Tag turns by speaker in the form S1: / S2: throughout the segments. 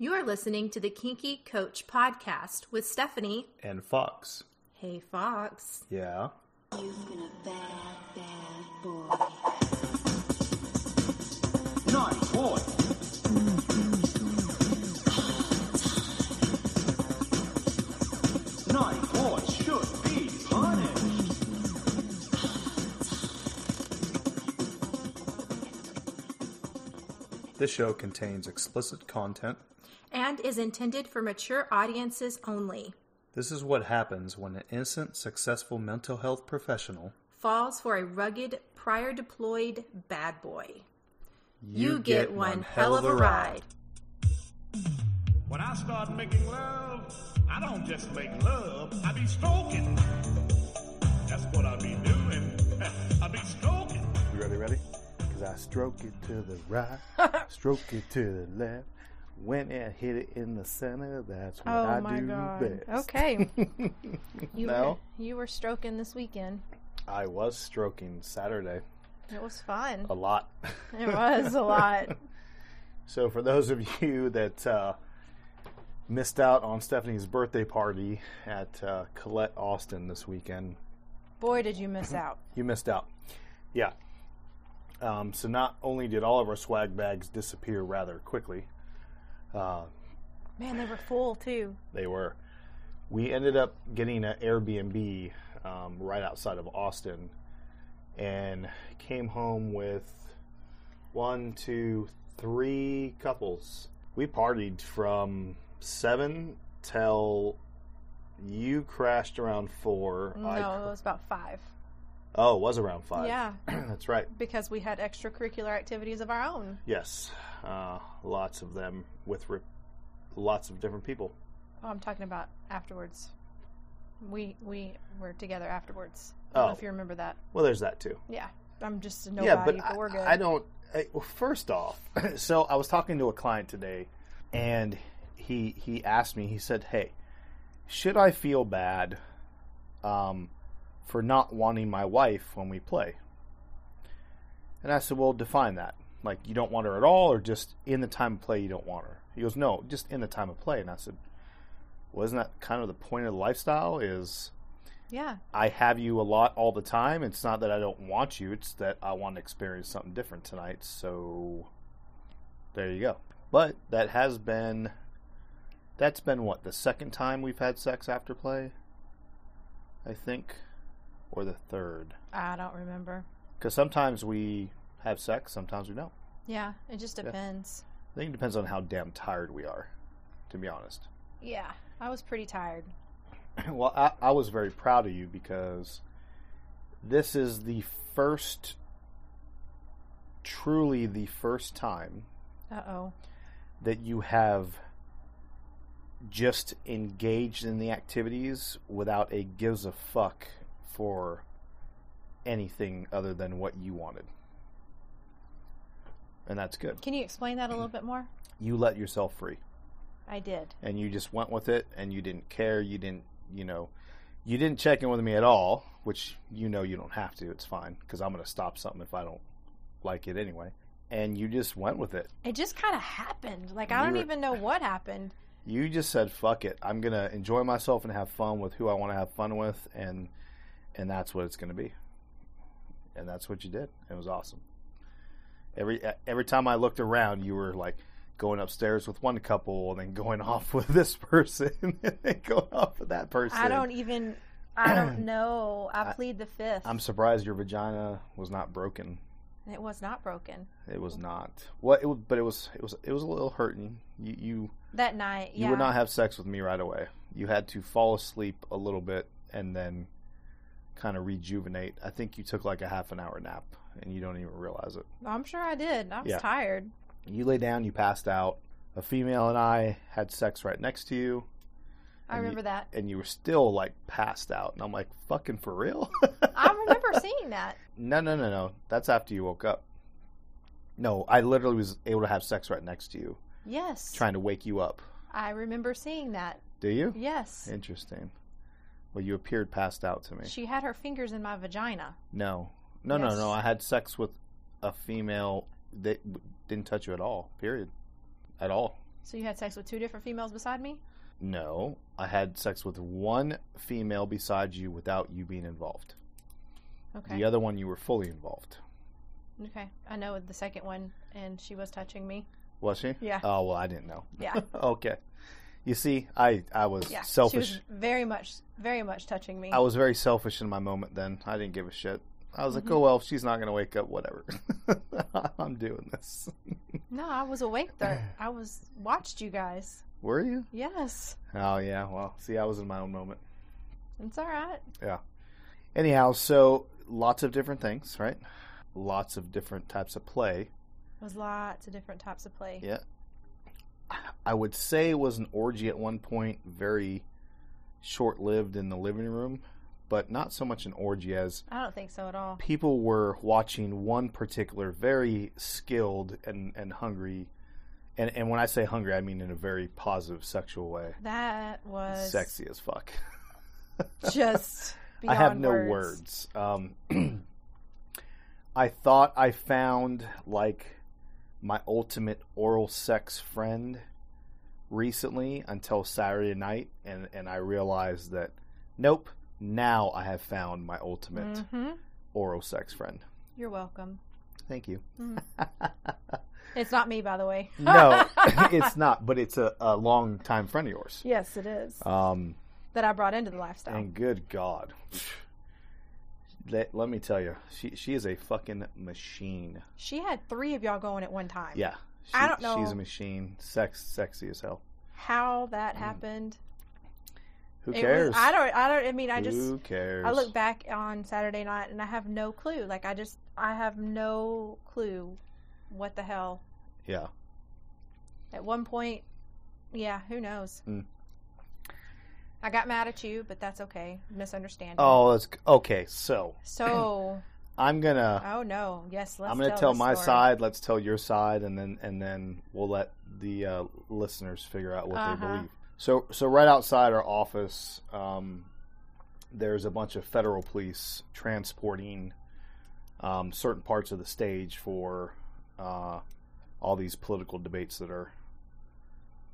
S1: You are listening to the Kinky Coach podcast with Stephanie.
S2: And Fox.
S1: Hey, Fox.
S2: Yeah.
S3: You've been a bad, bad boy.
S4: Naughty boy. Naughty boy should be punished.
S2: This show contains explicit content.
S1: And is intended for mature audiences only.
S2: This is what happens when an innocent, successful mental health professional
S1: Falls for a rugged, prior deployed bad boy. You, get, one hell of a ride.
S5: When I start making love, I don't just make love, I be stroking. That's what I be doing. I be stroking.
S2: You ready, ready? Because I stroke it to the right, stroke it to the left. When I hit it in the center, that's what
S6: Oh
S2: I
S6: my
S2: do
S6: god.
S2: best.
S6: Okay. You
S2: No.
S6: were you were stroking this weekend.
S2: I was stroking Saturday
S6: It was fun.
S2: a lot.
S6: It was a lot.
S2: So, for those of you that uh, missed out on Stephanie's birthday party at uh, Colette Austin this weekend,
S6: Boy, did you miss out.
S2: you missed out. Yeah. Um, so, not only did all of our swag bags disappear rather quickly, uh,
S6: Man, they were full too.
S2: they were. We ended up getting an Airbnb um, right outside of Austin and came home with one, two, three couples. We partied from seven till you crashed around four.
S6: No,
S2: I
S6: it was about five.
S2: oh, it was around five.
S6: Yeah,
S2: That's right.
S6: because we had extracurricular activities of our own.
S2: Yes, uh, lots of them with re- lots of different people.
S6: Oh, I'm talking about afterwards. We we were together afterwards. I don't know
S2: Oh.
S6: if you remember that.
S2: Well, there's that too.
S6: Yeah, I'm just a nobody,
S2: yeah, but,
S6: but, we're good.
S2: I, I don't. I, well, first off, so I was talking to a client today, and he he asked me. He said, "Hey, should I feel bad um, for not wanting my wife when we play?" And I said, "Well, define that. Like, you don't want her at all, or just in the time of play you don't want her?" He goes, "No, just in the time of play." And I said, "Well, isn't that kind of the point of the lifestyle? Is
S6: Yeah,
S2: I have you a lot all the time. It's not that I don't want you, it's that I want to experience something different tonight. So there you go. But that has been that's been what, the second time we've had sex after play? I think or the third.
S6: I don't remember.
S2: Cuz sometimes we have sex, sometimes we don't.
S6: Yeah, it just depends.
S2: I think it depends on how damn tired we are, to be honest.
S6: Yeah, I was pretty tired.
S2: well, I, I was very proud of you because this is the first, truly the first time
S6: Uh oh.
S2: that you have just engaged in the activities without a gives a fuck for anything other than what you wanted. And that's good.
S6: Can you explain that a little bit more?
S2: You let yourself free.
S6: I did.
S2: and you just went with it and you didn't care you didn't you know you didn't check in with me at all which you know you don't have to it's fine because i'm going to stop something if i don't like it anyway and you just went with it
S6: It just kind of happened. Like I
S2: You
S6: don't
S2: were-
S6: even know what happened.
S2: you just said fuck it i'm going to enjoy myself and have fun with who i want to have fun with and and that's what it's going to be and that's what you did it was awesome every every time i looked around you were like going upstairs with one couple and then going off with this person and then going off with that person
S6: I don't even. I don't know. I plead the fifth.
S2: I'm surprised your vagina was not broken.
S6: it was not broken
S2: It was not. What? It was, but it was. It was. It was a little hurting. You. You.
S6: that night. Yeah.
S2: You would not have sex with me right away. You had to fall asleep a little bit and then kind of rejuvenate. I think you took like a half an hour nap and you don't even realize it.
S6: I'm sure I did. I was
S2: Yeah.
S6: tired.
S2: You lay down. You passed out. A female and I had sex right next to you.
S6: I
S2: And you-
S6: remember that.
S2: And you were still like passed out. And I'm like, fucking for real?
S6: I remember seeing that.
S2: No, no, no, no. That's after you woke up. No, I literally was able to have sex right next to you,
S6: Yes.
S2: trying to wake you up.
S6: I remember seeing that.
S2: Do you?
S6: Yes.
S2: Interesting. Well, you appeared passed out to me.
S6: She had her fingers in my vagina.
S2: No, no, no,
S6: Yes.
S2: no. I had sex with a female that didn't touch you at all. Period. At all.
S6: So you had sex with two different females beside me?
S2: No, I had sex with one female beside you without you being involved.
S6: Okay.
S2: The other one, you were fully involved.
S6: Okay. I know the second one, and she was touching me.
S2: Was she?
S6: Yeah.
S2: Oh well, I didn't know.
S6: Yeah.
S2: okay. You see, I I was
S6: Yeah.
S2: selfish.
S6: She was very much, very much touching me.
S2: I was very selfish in my moment. Then I didn't give a shit. I was
S6: Mm-hmm.
S2: like, oh well, if she's not gonna wake up, whatever. I'm doing this.
S6: no, I was awake though. I was watched you guys.
S2: Were you?
S6: Yes.
S2: Oh yeah. Well, see, I was in my own moment.
S6: It's all right.
S2: Yeah. Anyhow, so lots of different things, right? Lots of different types of play.
S6: was lots of different types of play.
S2: Yeah. I would say it was an orgy at one point, very short lived in the living room, but not so much an orgy as
S6: I don't think so at all.
S2: people were watching one particular very skilled and, and hungry and, and when I say hungry I mean in a very positive sexual way.
S6: That was
S2: Sexy as fuck.
S6: Just
S2: I have no
S6: words.
S2: words. Um, I thought I found like my ultimate oral sex friend recently until Saturday night, and and I realized that nope. Now I have found my ultimate
S6: hmm
S2: oral sex friend.
S6: You're welcome.
S2: Thank you.
S6: It's not me, by the way.
S2: No, it's not, but it's a, a long time friend of yours.
S6: Yes, it is.
S2: Um,
S6: that I brought into the lifestyle.
S2: and good God, let, let me tell you, she she is a fucking machine.
S6: she had three of y'all going at one time.
S2: Yeah, she,
S6: I don't know.
S2: She's a machine. Sex, sexy as hell.
S6: How that happened.
S2: Who
S6: It was-
S2: cares?
S6: I don't. I don't. I mean, I just.
S2: Who cares?
S6: I look back on Saturday night and I have no clue. Like I just. I have no clue. What the hell?
S2: Yeah.
S6: At one point, yeah, who knows?
S2: Mm.
S6: I got mad at you, but that's okay. Misunderstanding.
S2: Oh, that's okay. So
S6: So,
S2: I'm gonna
S6: oh no, yes, let's.
S2: I'm gonna tell,
S6: this
S2: my
S6: story.
S2: side. Let's tell your side, and then and then we'll let the uh, listeners figure out what they
S6: Uh-huh.
S2: believe. So so right outside our office, um, there's a bunch of federal police transporting um, certain parts of the stage for uh, all these political debates that are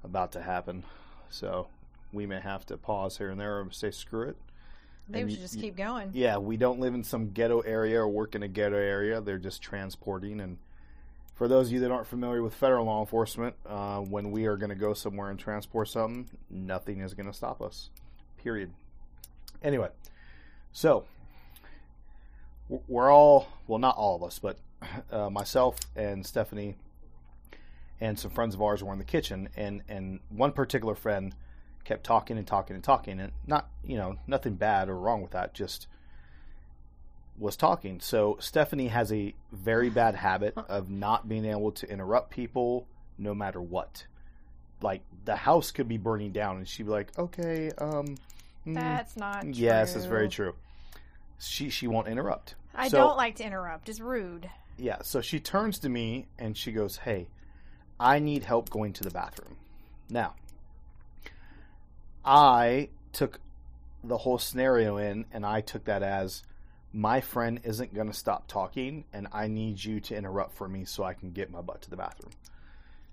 S2: about to happen. So we may have to pause here and there and say screw it.
S6: They
S2: and
S6: should just
S2: you-
S6: keep going.
S2: Yeah, we don't live in some ghetto area or work in a ghetto area. They're just transporting. And for those of you that aren't familiar with federal law enforcement, uh, when we are going to go somewhere and transport something, nothing is going to stop us. Period. Anyway, so we're all, well, not all of us, but uh, myself and Stephanie and some friends of ours were in the kitchen, and, and one particular friend kept talking and talking and talking, and not, you know, nothing bad or wrong with that, just was talking. So Stephanie has a very bad habit of not being able to interrupt people no matter what. Like the house could be burning down, and she'd be like, "Okay, um, mm,
S6: That's not. True.
S2: yes, it's very true." She she won't interrupt.
S6: I
S2: So-
S6: don't like to interrupt. It's rude.
S2: Yeah, so she turns to me and she goes, "Hey, I need help going to the bathroom." Now, I took the whole scenario in and I took that as my friend isn't going to stop talking and I need you to interrupt for me so I can get my butt to the bathroom.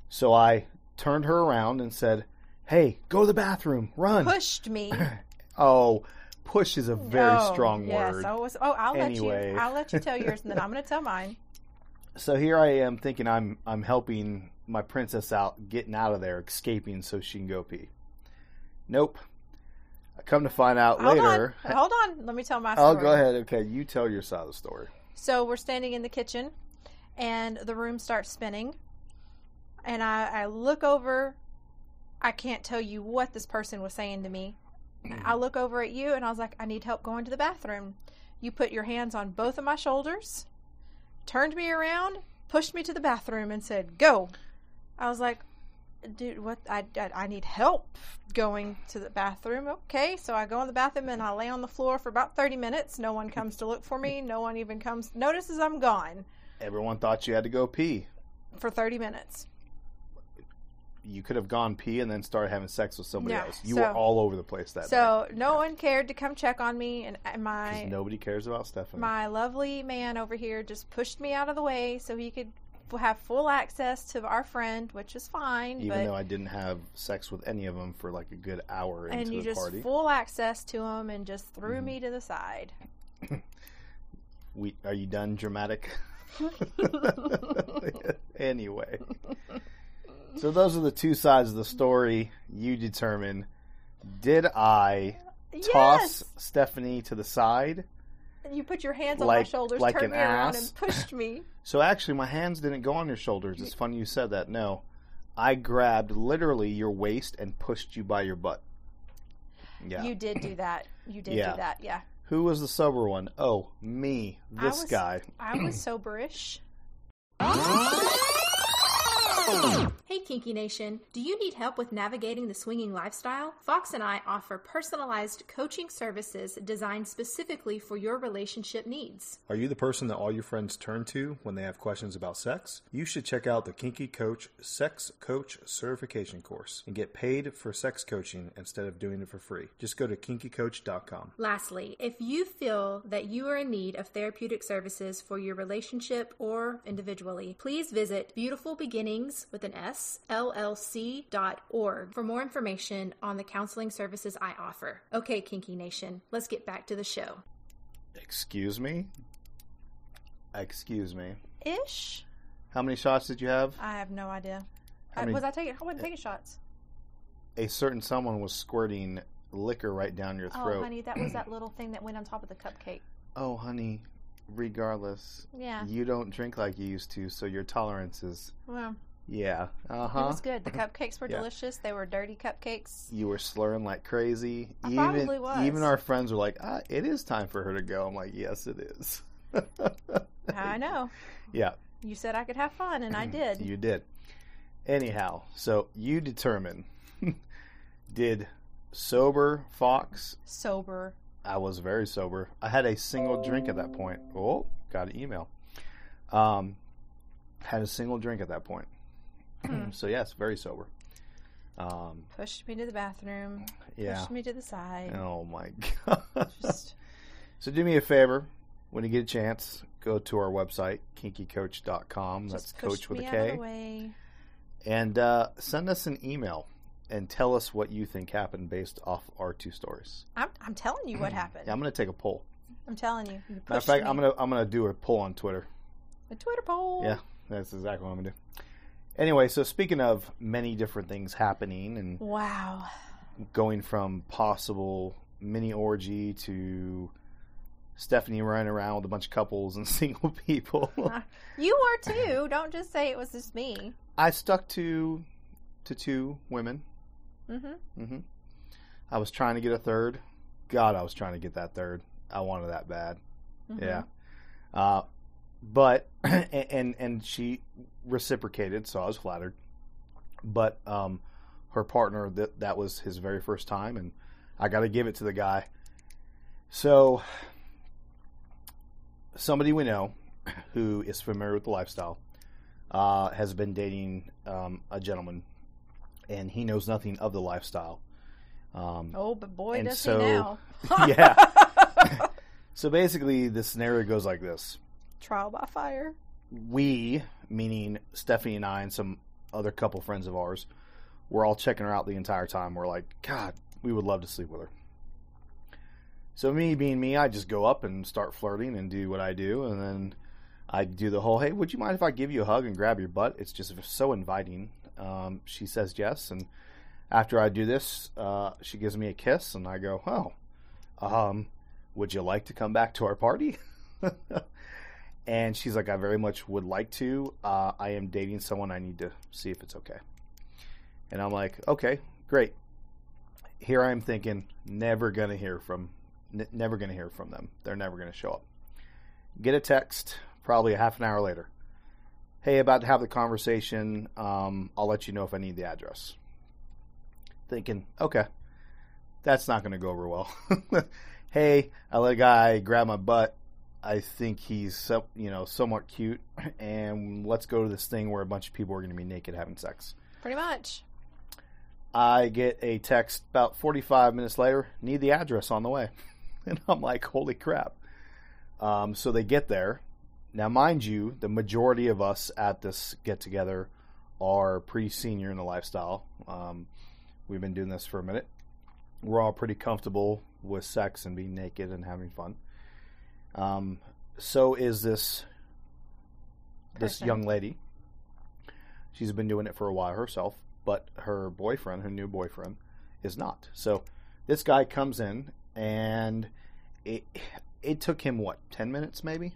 S2: So I turned her around and said, "Hey, go to the bathroom. Run."
S6: Pushed me.
S2: Oh, push is a very
S6: Oh,
S2: strong
S6: yes,
S2: word.
S6: I was, oh, I'll
S2: Anyway.
S6: let you. I'll let you tell yours, and then I'm going to tell mine.
S2: So here I am thinking I'm I'm helping my princess out, getting out of there, escaping so she can go pee. Nope. I come to find out
S6: Hold
S2: later.
S6: on. Hold on. Let me tell my oh, story.
S2: Oh, go ahead. Okay, you tell your side of the story.
S6: So we're standing in the kitchen, and the room starts spinning. And I, I look over. I can't tell you what this person was saying to me. Hmm. I look over at you, and I was like, I need help going to the bathroom. You put your hands on both of my shoulders, turned me around, pushed me to the bathroom, and said, Go. I was like, Dude, what? I, I, I need help going to the bathroom. Okay, so I go in the bathroom and I lay on the floor for about 30 minutes. No one comes to look for me. No one even comes, notices I'm gone
S2: Everyone thought you had to go pee.
S6: for 30 minutes.
S2: You could have gone pee and then started having sex with somebody else. You
S6: so-
S2: were all over the place that night.
S6: So no one cared to come check on me, and my
S2: nobody cares about Stephanie.
S6: my lovely man over here just pushed me out of the way so he could have full access to our friend, which is fine.
S2: Even though I didn't have sex with any of them for like a good hour into
S6: and you
S2: the
S6: just
S2: party.
S6: full access to them and just threw
S2: Mm-hmm.
S6: me to the side.
S2: we are you done dramatic? anyway. So those are the two sides of the story. You determine did I toss
S6: Yes!
S2: Stephanie to the side?
S6: And you put your hands on my shoulders,
S2: like
S6: turned
S2: an
S6: me around,
S2: ass?
S6: and pushed me.
S2: So actually my hands didn't go on your shoulders. It's funny you said that. No. I grabbed literally your waist and pushed you by your butt. Yeah.
S6: You did do that. You did
S2: Yeah.
S6: do that. Yeah.
S2: Who was the sober one? Oh, me.
S6: I
S2: This
S6: was-
S2: guy.
S6: I was soberish.
S1: Hey Kinky Nation, do you need help with navigating the swinging lifestyle? Fox and I offer personalized coaching services designed specifically for your relationship needs.
S7: Are you the person that all your friends turn to when they have questions about sex? You should check out the Kinky Coach Sex Coach Certification course and get paid for sex coaching instead of doing it for free. Just go to kinkycoach.com.
S1: Lastly, if you feel that you are in need of therapeutic services for your relationship or individually, please visit Beautiful Beginnings with an S, LLC.org for more information on the counseling services I offer. Okay, Kinky Nation, let's get back to the show.
S2: Excuse me? Excuse me.
S6: Ish.
S2: How many shots did you have?
S6: I have no idea.
S2: How
S6: I, uh,
S2: many-
S6: was I taking? I wasn't taking shots.
S2: A certain someone was squirting liquor right down your throat.
S6: Oh,
S2: throat.
S6: honey, that was that little thing that went on top of the cupcake.
S2: Oh, honey, regardless,
S6: Yeah.
S2: you don't drink like you used to, so your tolerance is.
S6: Well,
S2: Yeah. Uh
S6: it was good. The cupcakes were
S2: Yeah.
S6: delicious. They were dirty cupcakes.
S2: You were slurring like crazy.
S6: I
S2: even,
S6: probably was.
S2: Even our friends were like, ah, it is time for her to go. I'm like, yes, it is.
S6: I know.
S2: yeah,
S6: You said I could have fun, and I did.
S2: you did. Anyhow, so you determine did sober Fox
S6: Sober.
S2: I was very sober. I had a single drink at that point. Oh, got an email. Um, had a single drink at that point.
S6: Hmm.
S2: so yes, very sober. Um,
S6: Pushed me to the bathroom.
S2: yeah.
S6: Pushed me to the side.
S2: Oh my god.
S6: Just
S2: so do me a favor when you get a chance, go to our website kinkycoach.com. That's
S6: just
S2: coach with a
S6: me out of
S2: K,
S6: the way.
S2: and uh, send us an email and tell us what you think happened based off our two stories.
S6: I'm, I'm telling you what happened.
S2: Yeah, I'm going to take a poll.
S6: I'm telling you. you
S2: Matter of fact,
S6: me.
S2: I'm gonna I'm gonna do a poll on Twitter.
S6: a Twitter poll.
S2: Yeah, that's exactly what I'm gonna do. Anyway, so speaking of many different things happening and
S6: Wow.
S2: going from possible mini orgy to Stephanie running around with a bunch of couples and single people,
S6: You were too. Don't just say it was just me.
S2: I stuck to to two women.
S6: Mm-hmm.
S2: hmm I was trying to get a third. God, I was trying to get that third. I wanted that bad.
S6: Mm-hmm.
S2: Yeah. Uh, but and and she reciprocated, so I was flattered. But um, her partner that that was his very first time, and I got to give it to the guy. So somebody we know who is familiar with the lifestyle uh, has been dating um, a gentleman, and he knows nothing of the lifestyle. Um,
S6: Oh, but boy,
S2: And
S6: does
S2: so-
S6: he now.
S2: yeah. so basically, the scenario goes like this:
S6: Trial by fire.
S2: we, meaning Stephanie and I, and some other couple friends of ours, we're all checking her out the entire time. We're like, God, we would love to sleep with her. So me being me, I just go up and start flirting and do what I do, and then I do the whole, "Hey, would you mind if I give you a hug and grab your butt?" It's just so inviting. Um, she says yes, and after I do this, uh, she gives me a kiss, and I go, "Oh, um, would you like to come back to our party?" and she's like, "I very much would like to. Uh, I am dating someone. I need to see if it's okay." And I'm like, "Okay, great." Here I am thinking, never gonna hear from, n- never gonna hear from them. They're never gonna show up. Get a text, probably a half an hour later. Hey, about to have the conversation. Um, I'll let you know if I need the address thinking, okay, that's not to go over well. hey, I let a guy grab my butt. I think he's so, you know somewhat cute, and let's go to this thing where a bunch of people are going to be naked having sex.
S6: Pretty much.
S2: I get a text about 45 minutes later, need the address on the way. And I'm like, holy crap. Um, so they get there. now, mind you, the majority of us at this get together are pretty senior in the lifestyle. Um, we've been doing this for a minute. We're all pretty comfortable with sex and being naked and having fun. Um, so is this this
S6: Person.
S2: young lady. She's been doing it for a while herself, but her boyfriend, her new boyfriend, is not. So this guy comes in and it it took him what, 10 minutes maybe?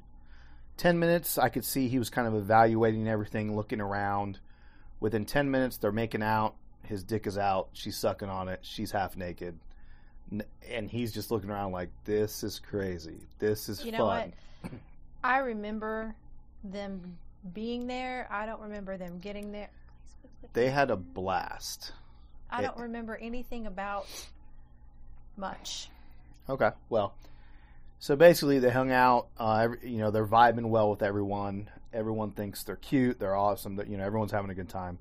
S2: 10 minutes, I could see he was kind of evaluating everything, looking around. Within 10 minutes, they're making out. His dick is out. She's sucking on it. She's half naked. And he's just looking around like, this is crazy. This is
S6: You know
S2: fun.
S6: what? I remember them being there. I don't remember them getting there.
S2: They had a blast.
S6: I
S2: it-
S6: don't remember anything about much.
S2: Okay. Well, so basically, they hung out. Uh, you know, they're vibing well with everyone. Everyone thinks they're cute. They're awesome. That you know, everyone's having a good time.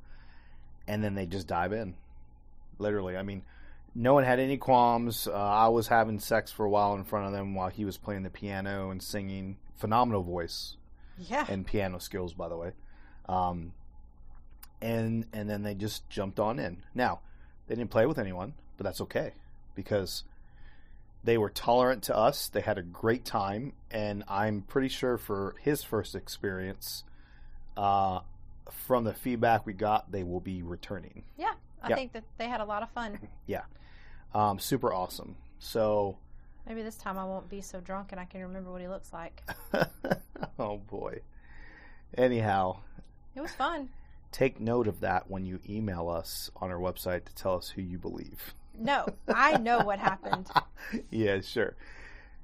S2: And then they just dive in. Literally, I mean, no one had any qualms. Uh, I was having sex for a while in front of them while he was playing the piano and singing. Phenomenal voice
S6: Yeah.
S2: and piano skills, by the way. Um, and and then they just jumped on in. Now, they didn't play with anyone, but that's okay because they were tolerant to us. They had a great time, and I'm pretty sure for his first experience, uh, from the feedback we got, they will be returning.
S6: yeah. I
S2: Yeah.
S6: think that they had a lot of fun.
S2: Yeah, um, super awesome. So,
S6: Maybe this time I won't be so drunk and I can remember what he looks like.
S2: oh boy. Anyhow,
S6: It was fun.
S2: take note of that when you email us on our website to tell us who you believe.
S6: No, I know what happened.
S2: yeah, sure.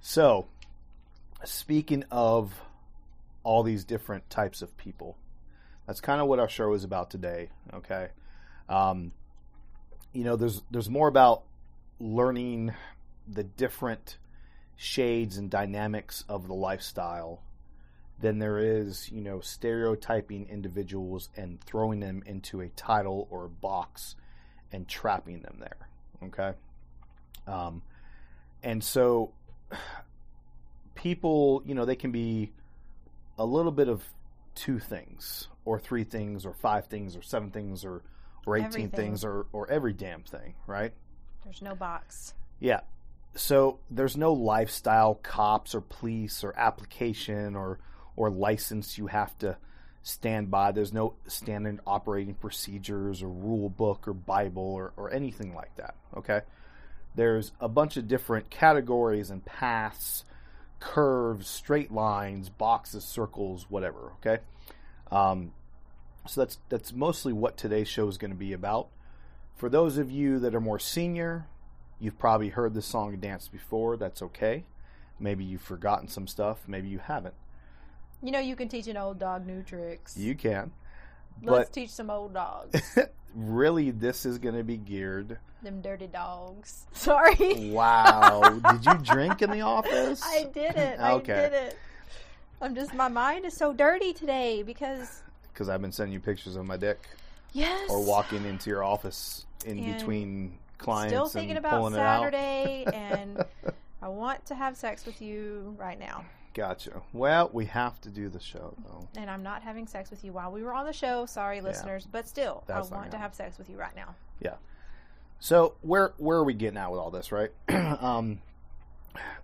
S2: So, speaking of all these different types of people, that's kind of what our show is about today. Okay, um, you know, there's there's more about learning the different shades and dynamics of the lifestyle than there is, you know, stereotyping individuals and throwing them into a title or a box and trapping them there. Okay. Um, and so people, you know, they can be a little bit of two things or three things or five things or seven things or, or 18
S6: Everything.
S2: things or, or every damn thing, right?
S6: There's no box.
S2: Yeah. So there's no lifestyle cops or police or application or or license you have to stand by. There's no standard operating procedures or rule book or Bible or, or anything like that. Okay. There's a bunch of different categories and paths, curves, straight lines, boxes, circles, whatever. Okay. Um, so that's that's mostly what today's show is going to be about. For those of you that are more senior, you've probably heard this song and dance before. That's okay. Maybe you've forgotten some stuff. Maybe you haven't.
S6: You know, you can teach an old dog new tricks.
S2: You can.
S6: Let's teach some old dogs.
S2: Really, this is going to be geared.
S6: Them dirty dogs. Sorry.
S2: Wow. Did you drink in the office?
S6: I did it.
S2: Okay.
S6: I did it. I'm just, my mind is so dirty today because,
S2: Because I've been sending you pictures of my dick
S6: yes.
S2: or walking into your office in
S6: And
S2: between clients
S6: Still thinking
S2: and
S6: about Saturday, and I want to have sex with you right now.
S2: Gotcha. Well, we have to do the show though.
S6: And I'm not having sex with you while we were on the show. Sorry, listeners, but still,
S2: That's
S6: I want to have sex with you right now.
S2: Yeah. So where where are we getting at with all this, right? um,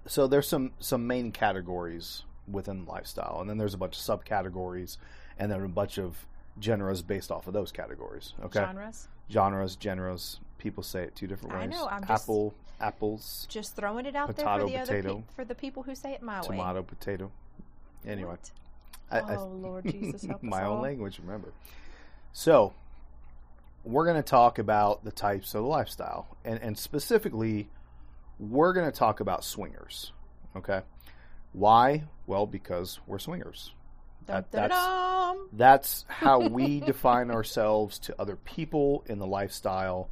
S2: so there's some some main categories within lifestyle, and then there's a bunch of subcategories, and then a bunch of genres based off of those categories. Okay,
S6: Genres.
S2: Genres, genres. People say it two different
S6: I
S2: ways.
S6: know, I'm just-
S2: Apple, apples,
S6: Just throwing it out there for the other
S2: potato.
S6: pe- for the people who say it my way.
S2: tomato, potato. Anyway,
S6: What?
S2: I- I-
S6: oh Lord Jesus, help
S2: my own
S6: all.
S2: language. Remember. So, we're going to talk about the types of the lifestyle, and and specifically, we're going to talk about swingers. Okay, why? Well, because we're swingers. That- that's that's how we define ourselves to other people in the lifestyle.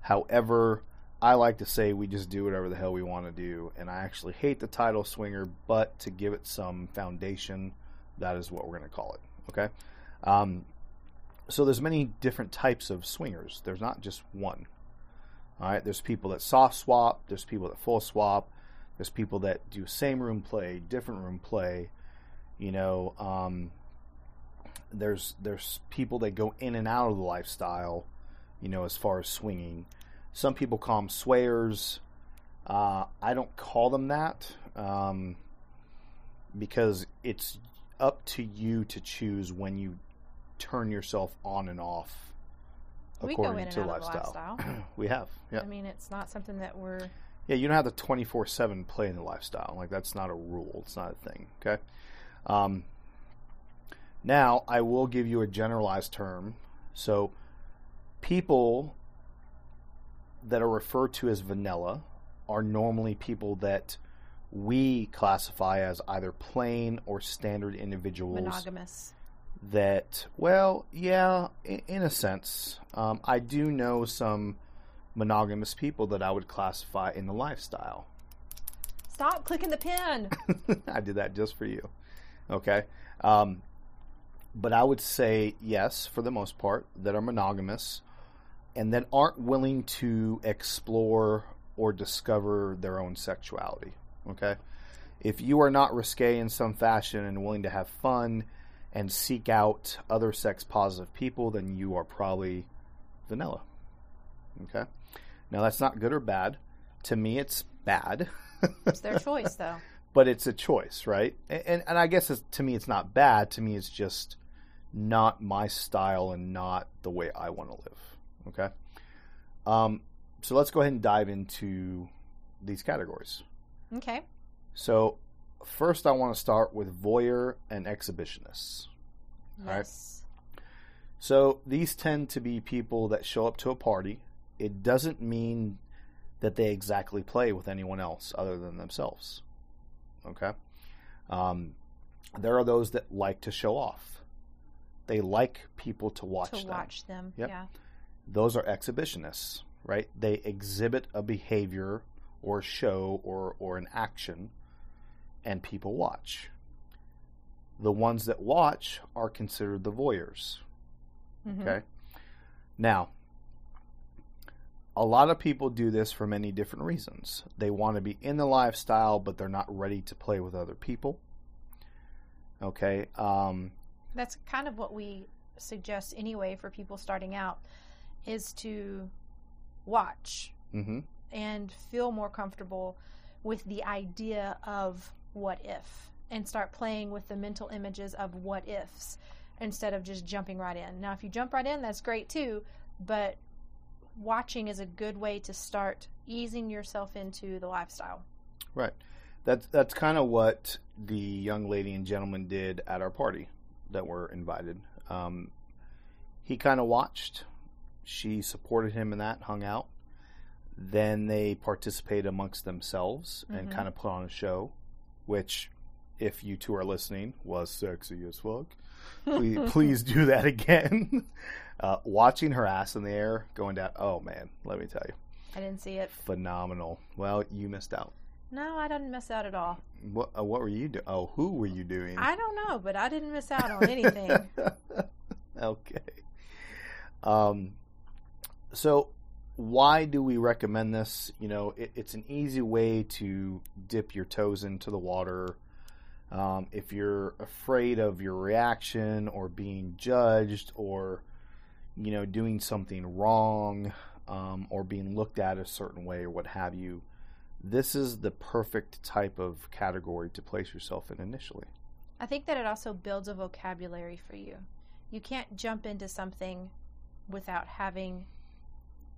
S2: However, I like to say we just do whatever the hell we want to do, and I actually hate the title swinger, but to give it some foundation, that is what we're going to call it. Okay. Um, so there's many different types of swingers. There's not just one. All right. There's people that soft swap. There's people that full swap. There's people that do same room play, different room play. You know, um, there's there's people that go in and out of the lifestyle. You know, as far as swinging, some people call them swayers. Uh, I don't call them that um, because it's up to you to choose when you turn yourself on and off
S6: We go
S2: according
S6: in and
S2: to
S6: out of the
S2: lifestyle.
S6: lifestyle.
S2: we have, yeah,
S6: I mean, it's not something that we're.
S2: yeah. You don't have the twenty four seven play in the lifestyle. Like that's not a rule. It's not a thing. Okay. Um, now I will give you a generalized term. So people that are referred to as vanilla are normally people that we classify as either plain or standard individuals
S6: monogamous.
S2: that well yeah in, in a sense um, i do know some monogamous people that i would classify in the lifestyle
S6: Stop clicking the pin.
S2: i did that just for you okay um, but i would say yes for the most part that are monogamous and that aren't willing to explore or discover their own sexuality okay if you are not risque in some fashion and willing to have fun and seek out other sex positive people, then you are probably vanilla. Okay? Now, that's not good or bad. To me, it's bad,
S6: It's their choice, though.
S2: But it's a choice, right? And, and, and I guess it's, to me, it's not bad. To me, it's just not my style and not the way I want to live. Okay? Um, so let's go ahead and dive into these categories.
S6: Okay.
S2: So, first, I want to start with voyeur and exhibitionists. right.
S6: Yes.
S2: So, these tend to be people that show up to a party. It doesn't mean that they exactly play with anyone else other than themselves. Okay? Um, there are those that like to show off, they like people to watch
S6: To
S2: them.
S6: watch them.
S2: Yep.
S6: Yeah.
S2: those are exhibitionists, right? They exhibit a behavior or show or, or an action, and people watch. The ones that watch are considered the voyeurs.
S6: Mhm.
S2: Okay? Now, a lot of people do this for many different reasons. They want to be in the lifestyle, but they're not ready to play with other people. Okay? Um,
S6: That's kind of what we suggest anyway for people starting out is to watch
S2: mhm.
S6: and feel more comfortable with the idea of what if and start playing with the mental images of what ifs instead of just jumping right in. Now, if you jump right in, that's great too, but watching is a good way to start easing yourself into the lifestyle.
S2: Right. That's that's kind of what the young lady and gentleman did at our party that were invited. Um, he kind of watched. She supported him in that, hung out. Then they participated amongst themselves and kind of put on a show, which, if you two are listening, was sexy as fuck. Please, please do that again. Uh, watching her ass in the air going down. Oh man, let me tell you,
S6: I didn't see it.
S2: phenomenal. Well, you missed out.
S6: No, I didn't miss out at all.
S2: What uh, what were you doing? Oh, who were you doing?
S6: I don't know, but I didn't miss out on anything.
S2: okay. Um, so why do we recommend this? You know, it, it's an easy way to dip your toes into the water. Um, if you're afraid of your reaction or being judged or, you know, doing something wrong um, or being looked at a certain way or what have you, this is the perfect type of category to place yourself in initially.
S6: I think that it also builds a vocabulary for you. You can't jump into something without having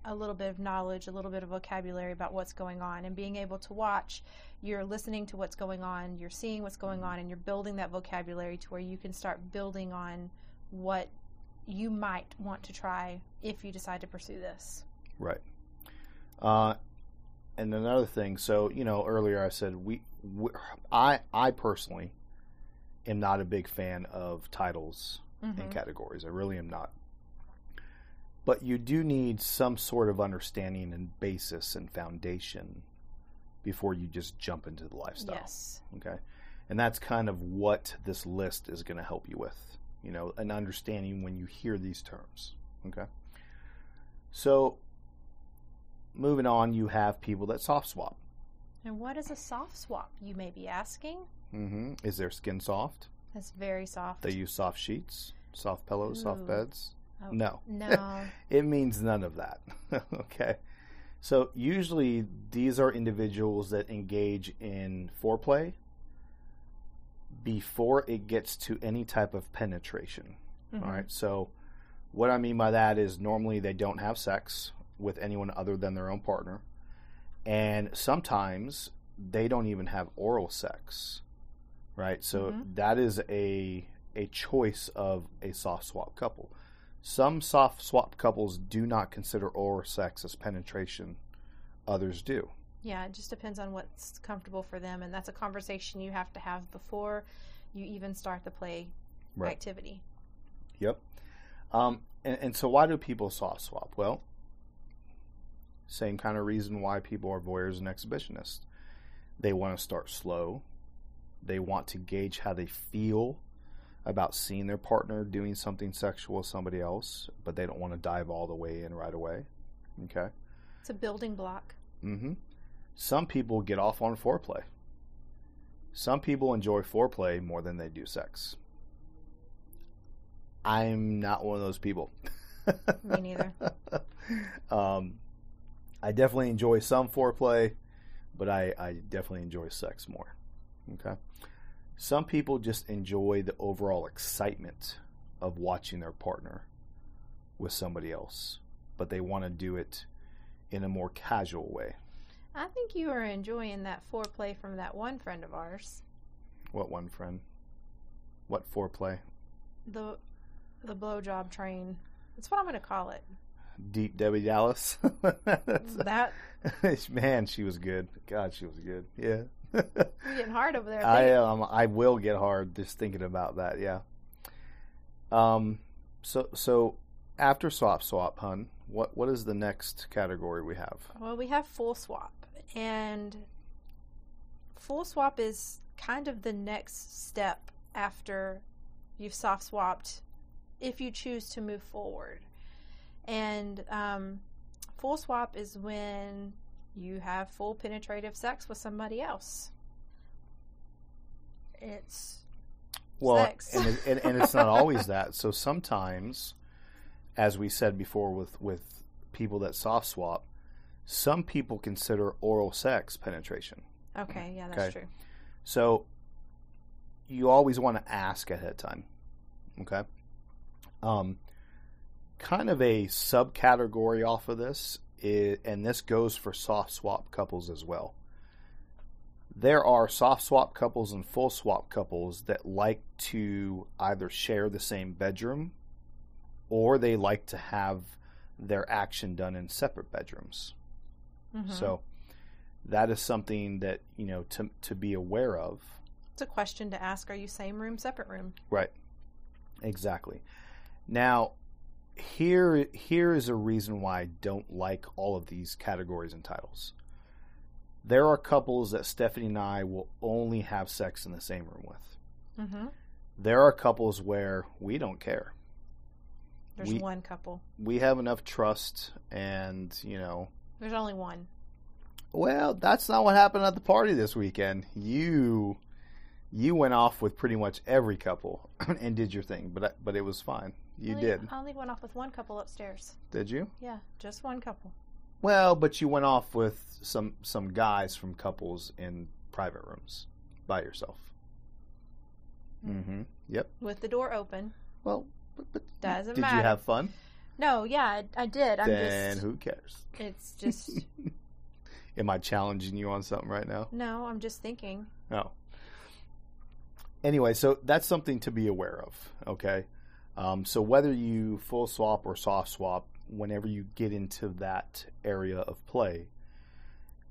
S6: a little bit of knowledge, a little bit of vocabulary about what's going on, and being able to watch. You're listening to what's going on, you're seeing what's going on, and you're building that vocabulary to where you can start building on what you might want to try if you decide to pursue this.
S2: Right. Uh, and another thing, so you know, earlier I said we, we I, I personally am not a big fan of titles and categories. I really am not. But you do need some sort of understanding and basis and foundation before you just jump into the lifestyle.
S6: Yes.
S2: Okay. And that's kind of what this list is going to help you with, you know, an understanding when you hear these terms. Okay. So, moving on, you have people that soft swap.
S6: And what is a soft swap, you may be asking?
S2: Mm hmm Is their skin soft?
S6: That's very soft.
S2: They use soft sheets, soft pillows, soft beds.
S6: Oh,
S2: No.
S6: No.
S2: It means none of that. okay. So usually these are individuals that engage in foreplay before it gets to any type of penetration. Mm-hmm. All right. So what I mean by that is normally they don't have sex with anyone other than their own partner. And sometimes they don't even have oral sex. Right? So mm-hmm. that is a a choice of a soft swap couple. Some soft swap couples do not consider oral sex as penetration. Others do.
S6: Yeah, it just depends on what's comfortable for them, and that's a conversation you have to have before you even start the play
S2: Right.
S6: activity.
S2: Yep. Um, and, and so, why do people soft swap? Well, same kind of reason why people are voyeurs and exhibitionists. They want to start slow. They want to gauge how they feel about seeing their partner doing something sexual with somebody else, but they don't want to dive all the way in right away. Okay.
S6: It's a building block.
S2: Mm-hmm. Some people get off on foreplay. Some people enjoy foreplay more than they do sex. I'm not one of those people.
S6: Me neither.
S2: um, I definitely enjoy some foreplay, but I, I definitely enjoy sex more. Okay. Some people just enjoy the overall excitement of watching their partner with somebody else, but they want to do it in a more casual way.
S6: I think you are enjoying that foreplay from that one friend of ours.
S2: What one friend? What foreplay?
S6: The the blowjob train. That's what I'm going to call it.
S2: Deep Debbie Dallas.
S6: That
S2: man, she was good. God, she was good. Yeah.
S6: You're getting hard over there.
S2: I
S6: thinking-
S2: um I will get hard just thinking about that. Yeah. Um. So so after swap swap, hun, what what is the next category we have?
S6: Well, we have full swap, and full swap is kind of the next step after you've soft swapped, if you choose to move forward. And um, full swap is when you have full penetrative sex with somebody else. It's
S2: Well,
S6: Sex.
S2: and, it, and and it's not always that. So sometimes, as we said before, with with people that soft swap, some people consider oral sex penetration.
S6: okay, yeah, that's
S2: Okay.
S6: true.
S2: So you always want to ask ahead of time. Okay. Um, kind of a subcategory off of this, is, and this goes for soft swap couples as well. There are soft swap couples and full swap couples that like to either share the same bedroom or they like to have their action done in separate bedrooms.
S6: Mhm.
S2: So that is something that, you know, to to be aware of.
S6: It's a question to ask: Are you same room, separate room?
S2: Right. Exactly. Now, here here is a reason why I don't like all of these categories and titles. There are couples that Stephanie and I will only have sex in the same room with.
S6: Mm-hmm.
S2: There are couples where we don't care.
S6: There's
S2: We-
S6: one couple.
S2: We have enough trust and, you know,
S6: There's only one.
S2: Well, that's not what happened at the party this weekend. You you went off with pretty much every couple and did your thing, but but it was fine. You
S6: only,
S2: did.
S6: I only went off with one couple upstairs.
S2: Did you?
S6: Yeah, just one couple.
S2: Well, but you went off with some some guys from couples in private rooms by yourself. Mm Mhm. Yep.
S6: with the door open.
S2: Well, but, but
S6: Doesn't
S2: did
S6: matter.
S2: you have fun?
S6: No, yeah, I, I did. I'm
S2: then
S6: just.
S2: who cares?
S6: It's just.
S2: Am I challenging you on something right now?
S6: no, I'm just thinking.
S2: Oh. Anyway, so that's something to be aware of. Okay. Um, so whether you full swap or soft swap, whenever you get into that area of play,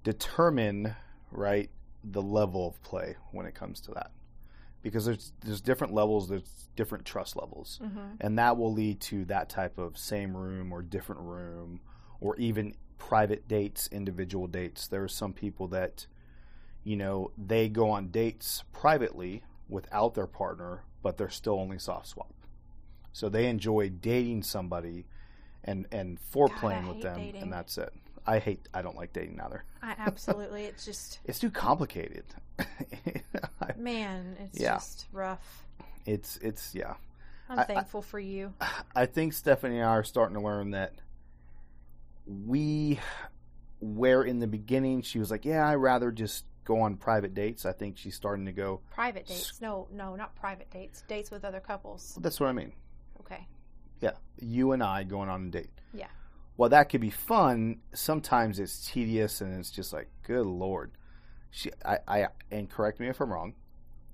S2: determine right the level of play when it comes to that, because there's there's different levels, there's different trust levels, and that will lead to that type of same room or different room, or even private dates, individual dates. There are some people that you know, they go on dates privately without their partner, but they're still only soft swap. So they enjoy dating somebody and and foreplaying
S6: I
S2: with them,
S6: dating.
S2: and that's it. I hate. I don't like dating either.
S6: I absolutely. It's just.
S2: It's too complicated.
S6: Man, it's
S2: Yeah.
S6: just rough.
S2: it's it's yeah.
S6: I'm
S2: I- I-
S6: thankful for you.
S2: I think Stephanie and I are starting to learn that we, where in the beginning she was like, yeah, I'd rather just go on private dates. I think she's starting to go.
S6: Private dates? No, no, not private dates. Dates with other couples.
S2: That's what I mean.
S6: Okay.
S2: Yeah, you and I going on a date.
S6: Yeah.
S2: While that could be fun, sometimes it's tedious and it's just like, good lord. She, I, I, and correct me if I'm wrong.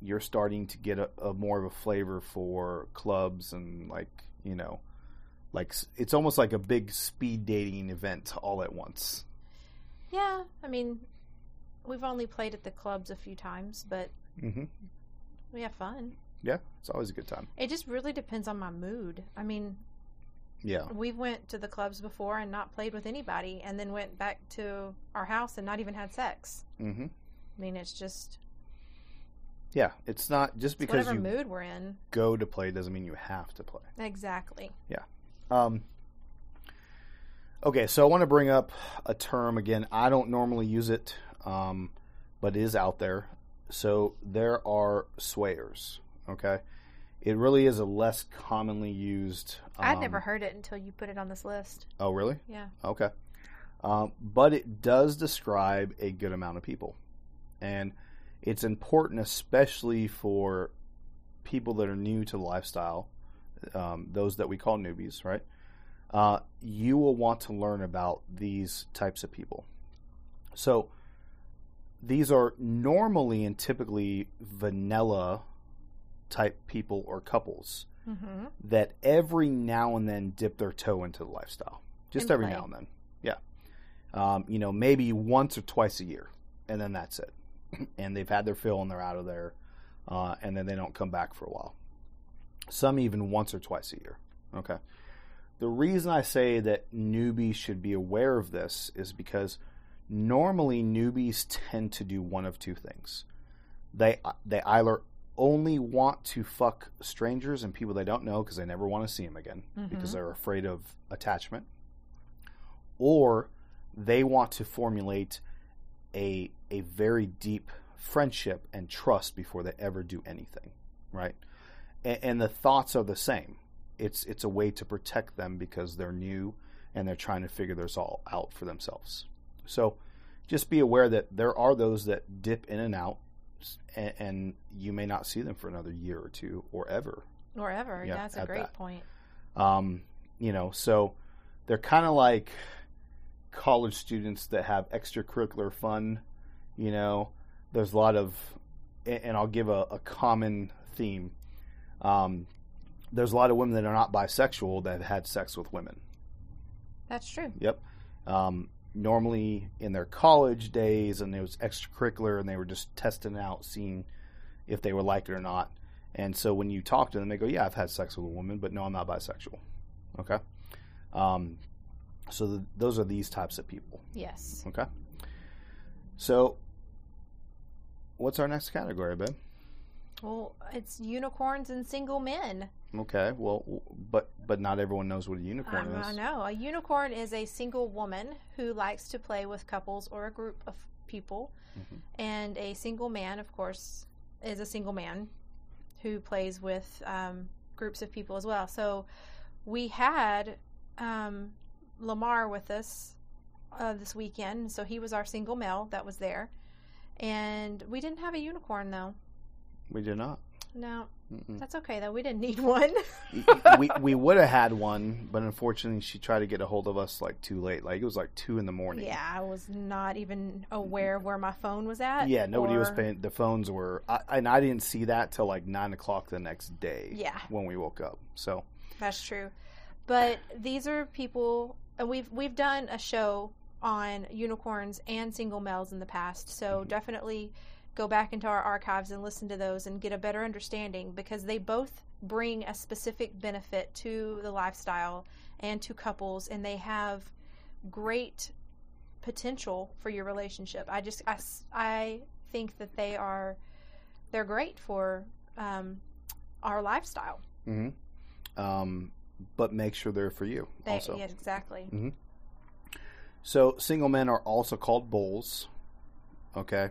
S2: You're starting to get a, a more of a flavor for clubs and like you know, like it's almost like a big speed dating event all at once.
S6: Yeah, I mean, we've only played at the clubs a few times, but
S2: hmm
S6: we have fun.
S2: Yeah, it's always a good time.
S6: It just really depends on my mood. I mean,
S2: Yeah,
S6: we went to the clubs before and not played with anybody, and then went back to our house and not even had sex.
S2: hmm
S6: I mean, it's just
S2: yeah. It's not just
S6: it's
S2: because
S6: whatever
S2: you
S6: mood we're in.
S2: go to play doesn't mean you have to play.
S6: Exactly. Yeah.
S2: Um, okay, so I want to bring up a term again. I don't normally use it, um, but it is out there. So there are swayers. Okay, it really is a less commonly used.
S6: I'd
S2: um,
S6: never heard it until you put it on this list.
S2: Oh, really?
S6: Yeah.
S2: Okay. Um, but it does describe a good amount of people. And it's important, especially for people that are new to the lifestyle, um, those that we call newbies, right? Uh, you will want to learn about these types of people. So these are normally and typically vanilla type people or couples
S6: Mm-hmm.
S2: that every now and then dip their toe into the lifestyle. Just
S6: And
S2: every
S6: play.
S2: now and then. Yeah. Um, you know, maybe once or twice a year, and then that's it. and they've had their fill and they're out of there, uh, and then they don't come back for a while. Some even once or twice a year. Okay. The reason I say that newbies should be aware of this is because normally newbies tend to do one of two things. They they either only want to fuck strangers and people they don't know because they never want to see them again mm-hmm. because they're afraid of attachment, or they want to formulate a a very deep friendship and trust before they ever do anything, right? And, and the thoughts are the same. It's it's a way to protect them because they're new and they're trying to figure this all out for themselves. So just be aware that there are those that dip in and out, and, and you may not see them for another year or two or ever.
S6: Or ever.
S2: Yeah,
S6: that's a great
S2: that.
S6: point.
S2: Um, you know, so they're kind of like college students that have extracurricular fun. You know, there's a lot of, and and I'll give a, a common theme. Um, there's a lot of women that are not bisexual that have had sex with women.
S6: That's true.
S2: Yep. Um, normally in their college days, and it was extracurricular, and they were just testing out, seeing if they were like it or not. And so when you talk to them, they go, "Yeah, I've had sex with a woman, but no, I'm not bisexual." Okay. Um, so th those are these types of people.
S6: Yes.
S2: Okay. So, what's our next category, babe?
S6: Well, it's unicorns and single men.
S2: Okay. Well, but but not everyone knows what a unicorn is.
S6: I know. A unicorn is a single woman who likes to play with couples or a group of people.
S2: Mm-hmm.
S6: And a single man, of course, is a single man who plays with um, groups of people as well. So we had um, Lamar with us uh, this weekend. So he was our single male that was there. And we didn't have a unicorn, though.
S2: We did not.
S6: No, that's okay, though. We didn't need one.
S2: we we would have had one, but unfortunately, she tried to get a hold of us like too late. Like it was like two in the morning.
S6: Yeah, I was not even aware of where my phone was at.
S2: Yeah, nobody was paying. The phones were, I, and I didn't see that till like nine o'clock the next day.
S6: Yeah.
S2: when we woke up. So
S6: That's true. But these are people, and we've we've done a show on unicorns and single males in the past. So mm-hmm. definitely go back into our archives and listen to those and get a better understanding because they both bring a specific benefit to the lifestyle and to couples, and they have great potential for your relationship. I just I, I think that they are they're great for um, our lifestyle.
S2: um, but make sure they're for you
S6: They,
S2: also.
S6: yeah, exactly.
S2: So single men are also called bulls. Okay.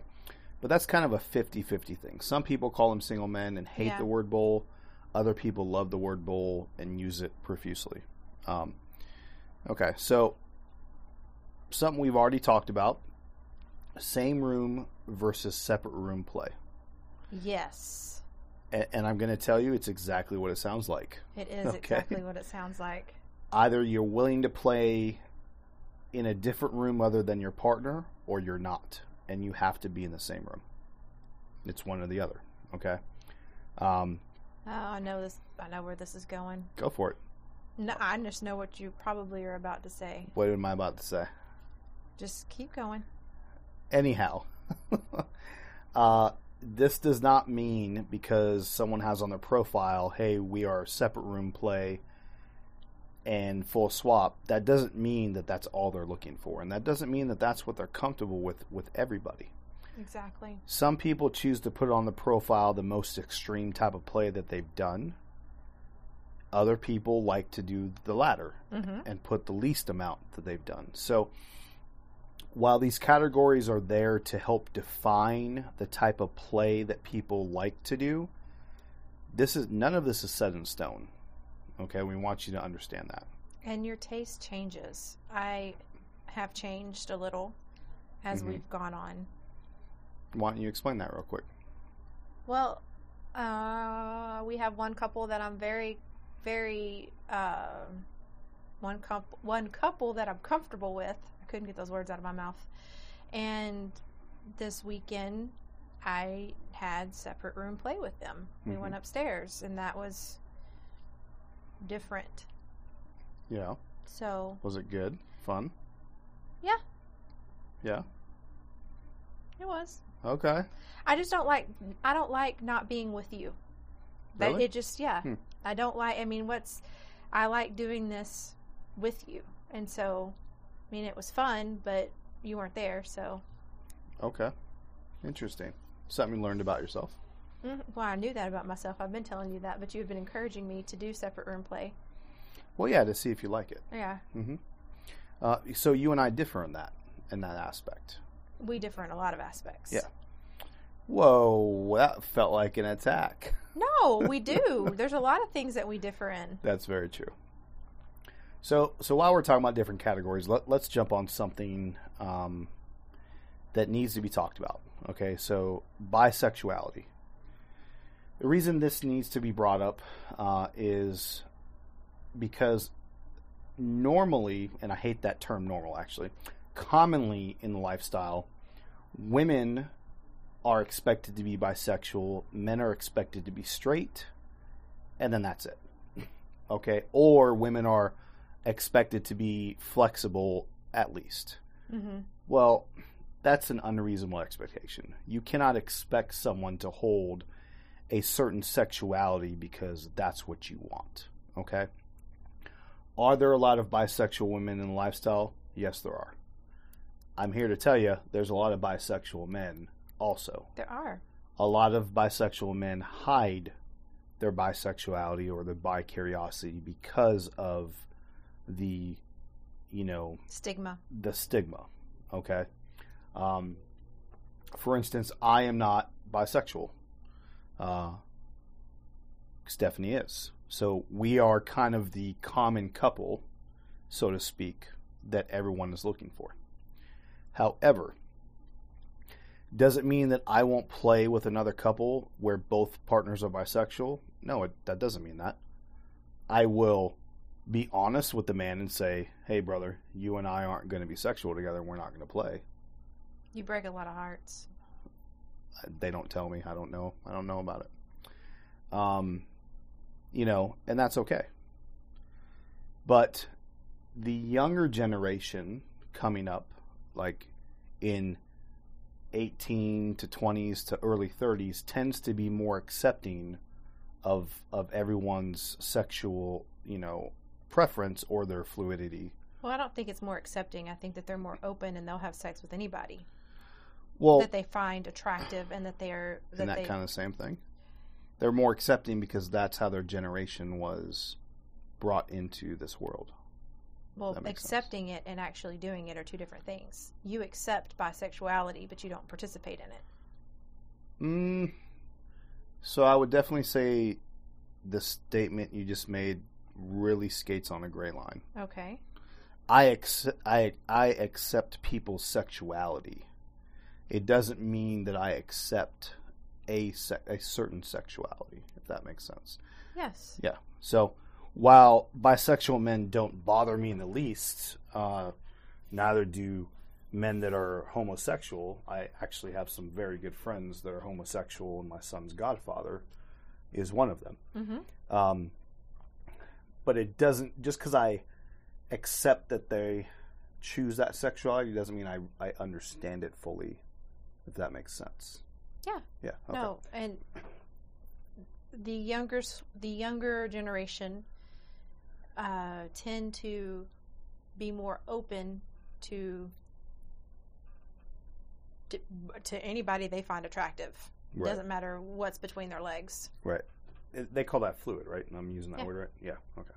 S2: But that's kind of a 50-50 thing. Some people call them single men and hate
S6: Yeah.
S2: the word bull. Other people love the word bowl and use it profusely. Um, okay, so something we've already talked about same room versus separate room play.
S6: Yes,
S2: And, and I'm going to tell you, it's exactly what it sounds like.
S6: it is
S2: Okay.
S6: exactly what it sounds like.
S2: Either you're willing to play in a different room other than your partner, or you're not, and you have to be in the same room. It's one or the other. Okay, um,
S6: Oh, I know this. I know where this is going.
S2: go for it.
S6: No, I just know what you probably are about to say.
S2: What am I about to say?
S6: Just keep going.
S2: Anyhow, uh, this does not mean because someone has on their profile, "Hey, we are separate room play." And full swap, that doesn't mean that that's all they're looking for, and that doesn't mean that that's what they're comfortable with with everybody.
S6: Exactly.
S2: Some people choose to put on the profile the most extreme type of play that they've done. Other people like to do the latter mm-hmm. and put the least amount that they've done. So, while these categories are there to help define the type of play that people like to do, this is none of this is set in stone. Okay, we want you to understand that.
S6: And your taste changes. I have changed a little as
S2: Mm-hmm.
S6: we've gone on.
S2: Why don't you explain that real quick?
S6: Well, uh, we have one couple that I'm very, very uh, one couple one couple that I'm comfortable with. I couldn't get those words out of my mouth. And this weekend, I had separate room play with them. We went upstairs, and that was different.
S2: Yeah.
S6: So
S2: Was it good? Fun?
S6: yeah,
S2: Yeah.
S6: it was.
S2: Okay.
S6: I just don't like I don't like not being with you. That
S2: Really?
S6: it just yeah.
S2: Hmm.
S6: I don't like I mean what's I like doing this with you. And so I mean it was fun, but you weren't there, so
S2: Okay. Interesting. Something you learned about yourself.
S6: Mhm. well, I knew that about myself. I've been telling you that, but you've been encouraging me to do separate room play.
S2: Well, yeah, to see if you like it.
S6: Yeah,
S2: Uh, so you and I differ in that in that aspect.
S6: we differ in a lot of aspects.
S2: Yeah. Whoa, that felt like an attack.
S6: No, we do. There's a lot of things that we differ in.
S2: That's very true. So, so while we're talking about different categories, let, let's jump on something um, that needs to be talked about. Okay, so bisexuality. The reason this needs to be brought up uh, is because normally, and I hate that term normal actually, commonly in the lifestyle, women are expected to be bisexual, men are expected to be straight, and then that's it. Okay? Or women are expected to be flexible at least. Well, that's an unreasonable expectation. You cannot expect someone to hold a certain sexuality because that's what you want. Okay? Are there a lot of bisexual women in the lifestyle? Yes, there are. I'm here to tell you there's a lot of bisexual men also.
S6: There are.
S2: A lot of bisexual men hide their bisexuality or their bicuriosity because of the, you know,
S6: Stigma.
S2: the stigma. Okay. Um, for instance, I am not bisexual. Uh, Stephanie is. So we are kind of the common couple, so to speak, that everyone is looking for. However, does it mean that I won't play with another couple where both partners are bisexual? No, it, that doesn't mean that. I will be honest with the man and say, "Hey, brother, you and I aren't going to be sexual together. We're not going to play."
S6: You break a lot of hearts.
S2: They don't tell me. I don't know. I don't know about it. Um, you know, and that's okay. But the younger generation coming up, like in 18 to 20s to early 30s, tends to be more accepting of of everyone's sexual, you know, preference or their fluidity.
S6: Well, I don't think it's more accepting. I think that they're more open and they'll have sex with anybody
S2: Well,
S6: that they find attractive and that they're that
S2: that
S6: they
S2: kind of the same thing? They're more accepting because that's how their generation was brought into this world.
S6: well
S2: makes sense.
S6: accepting it and actually doing it are two different things. You accept bisexuality, but you don't participate in it.
S2: Mm, so I would definitely say the statement you just made really skates on a gray line.
S6: Okay.
S2: I accept, I, I accept people's sexuality. It doesn't mean that I accept a, se- a certain sexuality, if that makes sense.
S6: Yes.
S2: Yeah. So while bisexual men don't bother me in the least, uh, neither do men that are homosexual. I actually have some very good friends that are homosexual, and my son's godfather is one of them.
S6: Mm-hmm.
S2: Um, but it doesn't just because I accept that they choose that sexuality doesn't mean I, I understand it fully. If that makes sense.
S6: Yeah.
S2: Yeah. Okay.
S6: No, and the younger the younger generation uh, tend to be more open to, to to anybody they find attractive.
S2: Right.
S6: Doesn't matter what's between their legs.
S2: Right. They call that fluid, right? And I'm using that
S6: Yeah.
S2: word right. Yeah. Okay.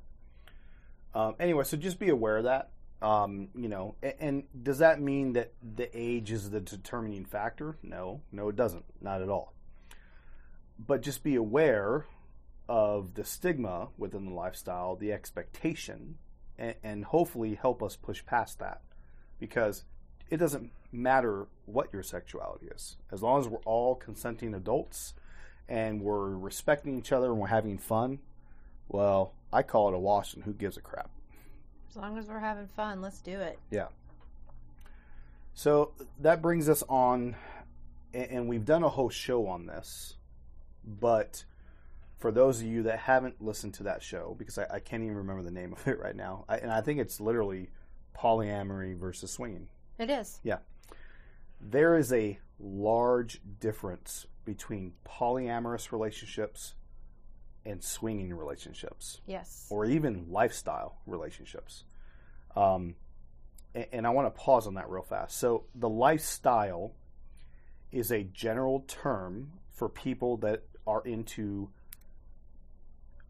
S2: Um, anyway, so just be aware of that. Um, you know, and, and does that mean that the age is the determining factor? No, no, it doesn't. Not at all. But just be aware of the stigma within the lifestyle, the expectation, and, and hopefully help us push past that. Because it doesn't matter what your sexuality is, as long as we're all consenting adults and we're respecting each other and we're having fun. Well, I call it a wash, and who gives a crap?
S6: As long as we're having fun, let's do it.
S2: Yeah. So that brings us on, and we've done a whole show on this, but for those of you that haven't listened to that show, because I, I can't even remember the name of it right now, I, and I think it's literally polyamory versus swinging.
S6: It is.
S2: Yeah. There is a large difference between polyamorous relationships and swinging relationships
S6: Yes.
S2: or even lifestyle relationships. Um, and, and I want to pause on that real fast. So, the lifestyle is a general term for people that are into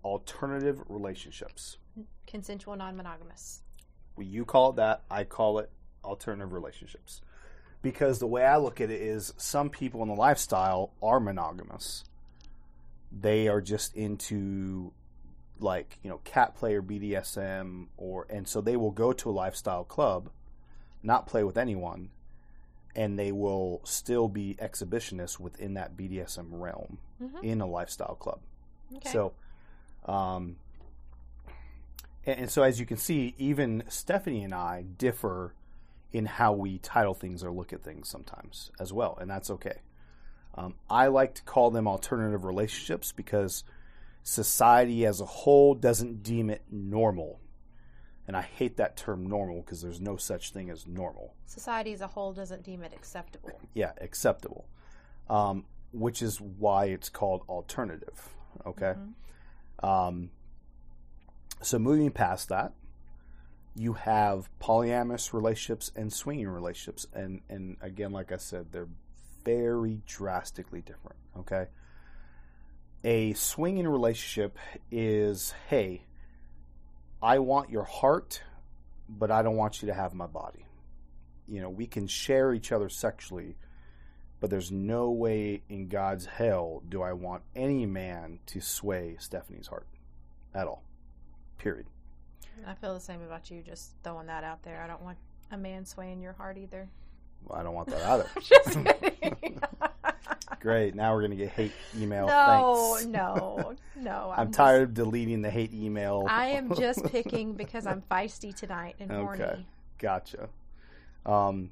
S2: alternative relationships.
S6: Consensual non-monogamous.
S2: Well, You call it that, I call it alternative relationships. Because the way I look at it is some people in the lifestyle are monogamous. They are just into like, you know, cat play or BDSM or and so they will go to a lifestyle club, not play with anyone, and they will still be exhibitionists within that BDSM realm in a lifestyle club.
S6: Okay.
S2: So, um, and, and so as you can see, even Stephanie and I differ in how we title things or look at things sometimes as well, and that's okay. Um, I like to call them alternative relationships because society as a whole doesn't deem it normal. And I hate that term normal because there's no such thing as normal
S6: Society as a whole doesn't deem it acceptable.
S2: yeah, acceptable. Um, which is why it's called alternative. Okay. Um, so moving past that, you have polyamorous relationships and swinging relationships, and and again, like I said, they're very drastically different. Okay. A swinging relationship is, hey, I want your heart, but I don't want you to have my body you know, we can share each other sexually, but there's no way in God's hell do I want any man to sway Stephanie's heart at all. Period.
S6: I feel the same about you. Just throwing that out there. I don't want a man swaying your heart either.
S2: I don't want that either.
S6: Just kidding.
S2: Great. Now we're going to get hate email.
S6: no,
S2: Thanks.
S6: no, no.
S2: I'm
S6: just-
S2: tired of deleting the hate email.
S6: I am just picking because I'm feisty tonight and horny.
S2: Okay. Gotcha. Um,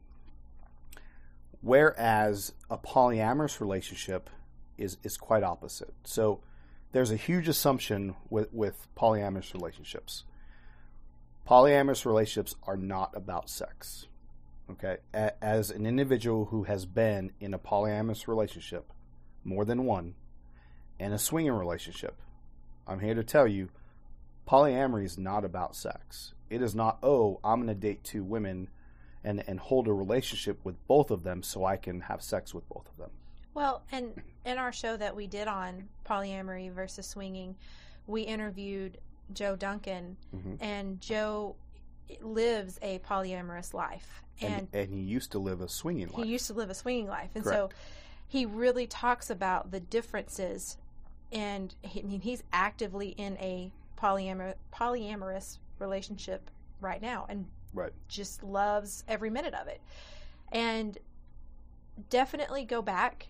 S2: whereas a polyamorous relationship is is quite opposite. So there's a huge assumption with with polyamorous relationships. Polyamorous relationships are not about sex. Okay, A- as an individual who has been in a polyamorous relationship, more than one, and a swinging relationship, I'm here to tell you polyamory is not about sex. It is not, oh, I'm going to date two women and, and hold a relationship with both of them so I can have sex with both of them.
S6: Well, and in our show that we did on polyamory versus swinging, we interviewed Joe Duncan,
S2: Mhm.
S6: and Joe lives a polyamorous life,
S2: And,
S6: and,
S2: and he used to live a swinging life.
S6: he used to live a swinging life, and
S2: Correct.
S6: so he really talks about the differences and he, I mean he's actively in a polyamor- polyamorous relationship right now and
S2: Right.
S6: just loves every minute of it. And definitely go back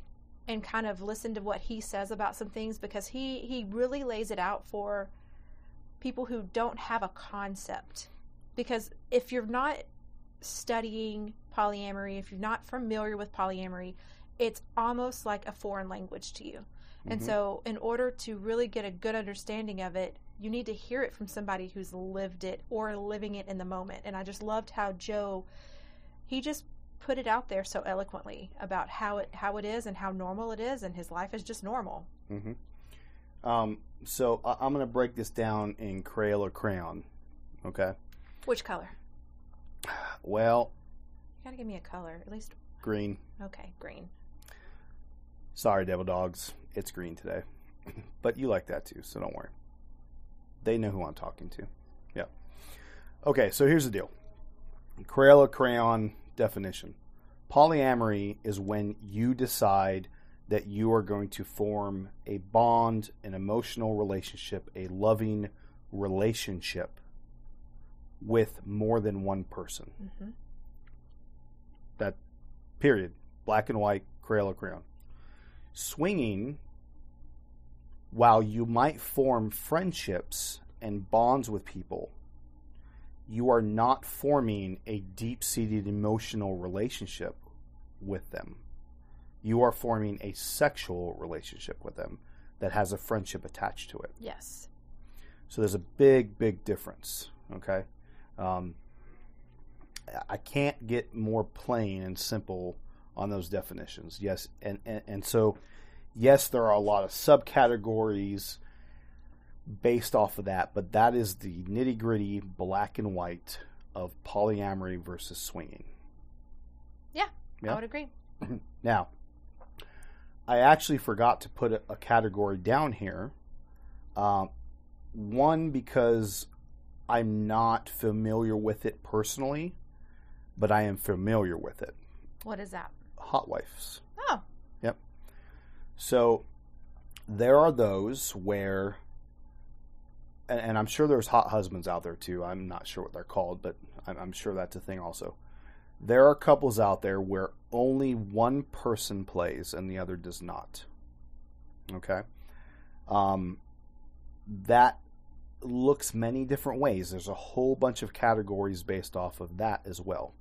S6: and kind of listen to what he says about some things because he he really lays it out for people who don't have a concept. Because if you're not studying polyamory, if you're not familiar with polyamory, it's almost like a foreign language to you. And so, in order to really get a good understanding of it, you need to hear it from somebody who's lived it or living it in the moment. And I just loved how Joe, he just put it out there so eloquently about how it how it is and how normal it is, and his life is just normal.
S2: Um, so I- I'm going to break this down in Crayola crayon. Okay.
S6: Which color?
S2: Well,
S6: You gotta give me a color, at least.
S2: green.
S6: Okay, green.
S2: Sorry, Devil Dogs. It's green today. but you like that too, so don't worry. They know who I'm talking to. Yeah. Okay, so here's the deal Crayola crayon definition polyamory is when you decide that you are going to form a bond, an emotional relationship, a loving relationship with more than one person. Mm-hmm. That, period. Black and white, Crayola crayon. Swinging, while you might form friendships and bonds with people, you are not forming a deep seated emotional relationship with them. You are forming a sexual relationship with them that has a friendship attached to it.
S6: Yes.
S2: So there's a big, big difference. Okay, um, I can't get more plain and simple on those definitions. Yes, and, and and so yes, there are a lot of subcategories based off of that, but that is the nitty gritty, black and white of polyamory versus swinging.
S6: Yeah,
S2: Yeah.
S6: I would agree.
S2: Now, I actually forgot to put a, a category down here. Um, one, because I'm not familiar with it personally, but I am familiar with it.
S6: What is that?
S2: Hot wives.
S6: Oh,
S2: Yep. So there are those where, and, and I'm sure there's hot husbands out there too. I'm not sure what they're called, but I'm, I'm sure that's a thing also. There are couples out there where only one person plays and the other does not. Okay. Um, that looks many different ways. There's a whole bunch of categories based off of that as well.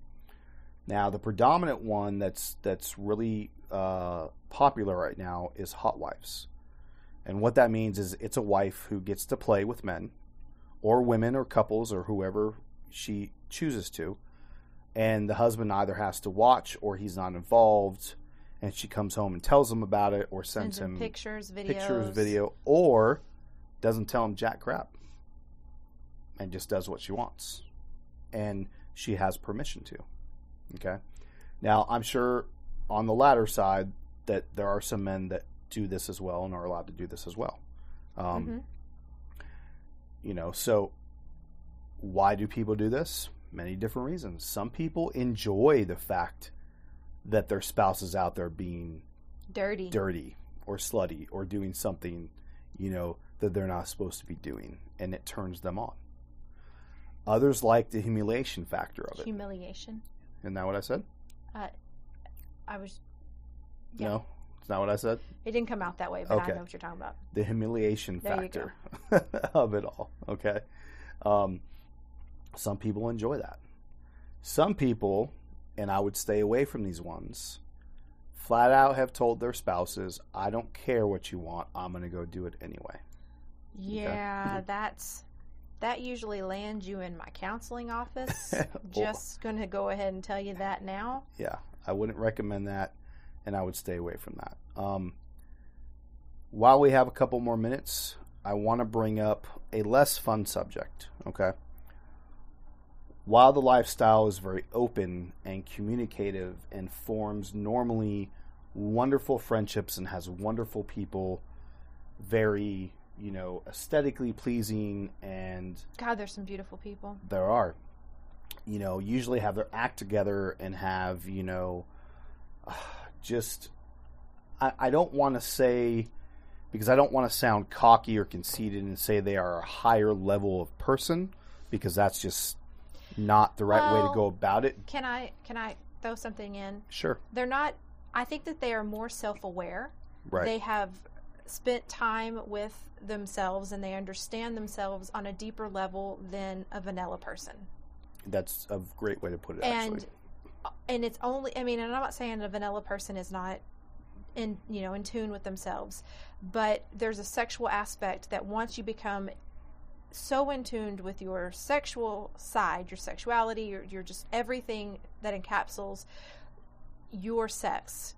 S2: Now, the predominant one that's that's really uh, popular right now is hot wives, and what that means is it's a wife who gets to play with men, or women, or couples, or whoever she chooses to, and the husband either has to watch or he's not involved, and she comes home and tells him about it, or sends,
S6: sends him
S2: him
S6: pictures, videos.
S2: pictures, video, or doesn't tell him jack crap and just does what she wants. And she has permission to. Okay. Now, I'm sure on the latter side that there are some men that do this as well and are allowed to do this as well. Um,
S6: Mhm.
S2: You know, so why do people do this? Many different reasons. Some people enjoy the fact that their spouse is out there being
S6: Dirty.
S2: dirty or slutty or doing something, you know, that they're not supposed to be doing, and it turns them on. Others like the humiliation factor of it.
S6: Humiliation.
S2: Isn't that what I said?
S6: Uh, I was. Yeah.
S2: No, it's not what I said.
S6: It didn't come out that way, but
S2: Okay.
S6: I know what you're talking about.
S2: The humiliation
S6: There
S2: factor of it all. Okay. Um, some people enjoy that. Some people, and I would stay away from these ones, flat out have told their spouses, I don't care what you want, I'm going to go do it anyway.
S6: Yeah, that's that usually lands you in my counseling office. Just going to go ahead and tell you that now.
S2: yeah, I wouldn't recommend that, and I would stay away from that. Um, while we have a couple more minutes, I want to bring up a less fun subject. Okay. While the lifestyle is very open and communicative and forms normally wonderful friendships and has wonderful people, very, you know, aesthetically pleasing and
S6: God, there's some beautiful people.
S2: there are you know usually have their act together and have you know just i, I don't want to say because I don't want to sound cocky or conceited and say they are a higher level of person because that's just not the right way to go about it.
S6: Can I can I throw something in?
S2: Sure.
S6: They're not. I think that they are more self-aware.
S2: Right.
S6: They have spent time with themselves and they understand themselves on a deeper level than a vanilla person.
S2: That's a great way to put it
S6: and
S2: actually.
S6: and it's only i mean and i'm not saying a vanilla person is not in you know in tune with themselves but there's a sexual aspect that once you become so in tuned with your sexual side your sexuality your, your just everything that encapsulates your sex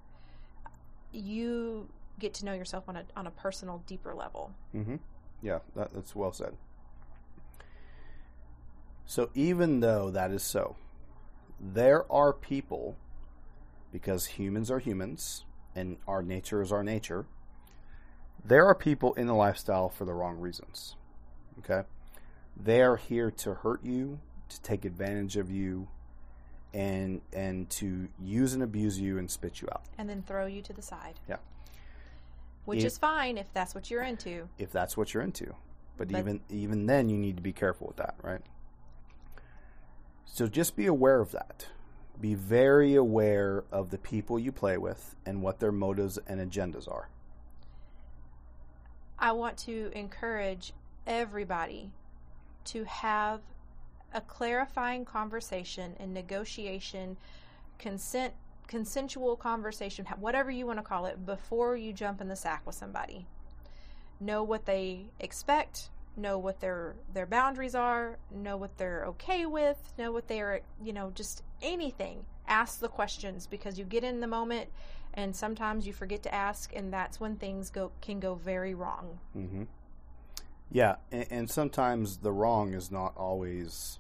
S6: you get to know yourself on a on a personal deeper level
S2: Mm-hmm. Yeah, that, that's well said. So even though that is so, there are people, because humans are humans and our nature is our nature, there are people in the lifestyle for the wrong reasons. Okay? They are here to hurt you, to take advantage of you, and and to use and abuse you and spit you out.
S6: and then throw you to the side
S2: Yeah.
S6: Which
S2: It-
S6: is fine if that's what you're into
S2: if that's what you're into. But,
S6: But-
S2: even even then, you need to be careful with that, right? So just be aware of that. Be very aware of the people you play with and what their motives and agendas are.
S6: I want to encourage everybody to have a clarifying conversation and negotiation, consent, consensual conversation, whatever you want to call it, before you jump in the sack with somebody. Know what they expect. Know what their their boundaries are. Know what they're okay with. Know what they are. You know, just anything. Ask the questions because you get in the moment, and sometimes you forget to ask, and that's when things go can go very wrong.
S2: Mm-hmm. Yeah, and, and sometimes the wrong is not always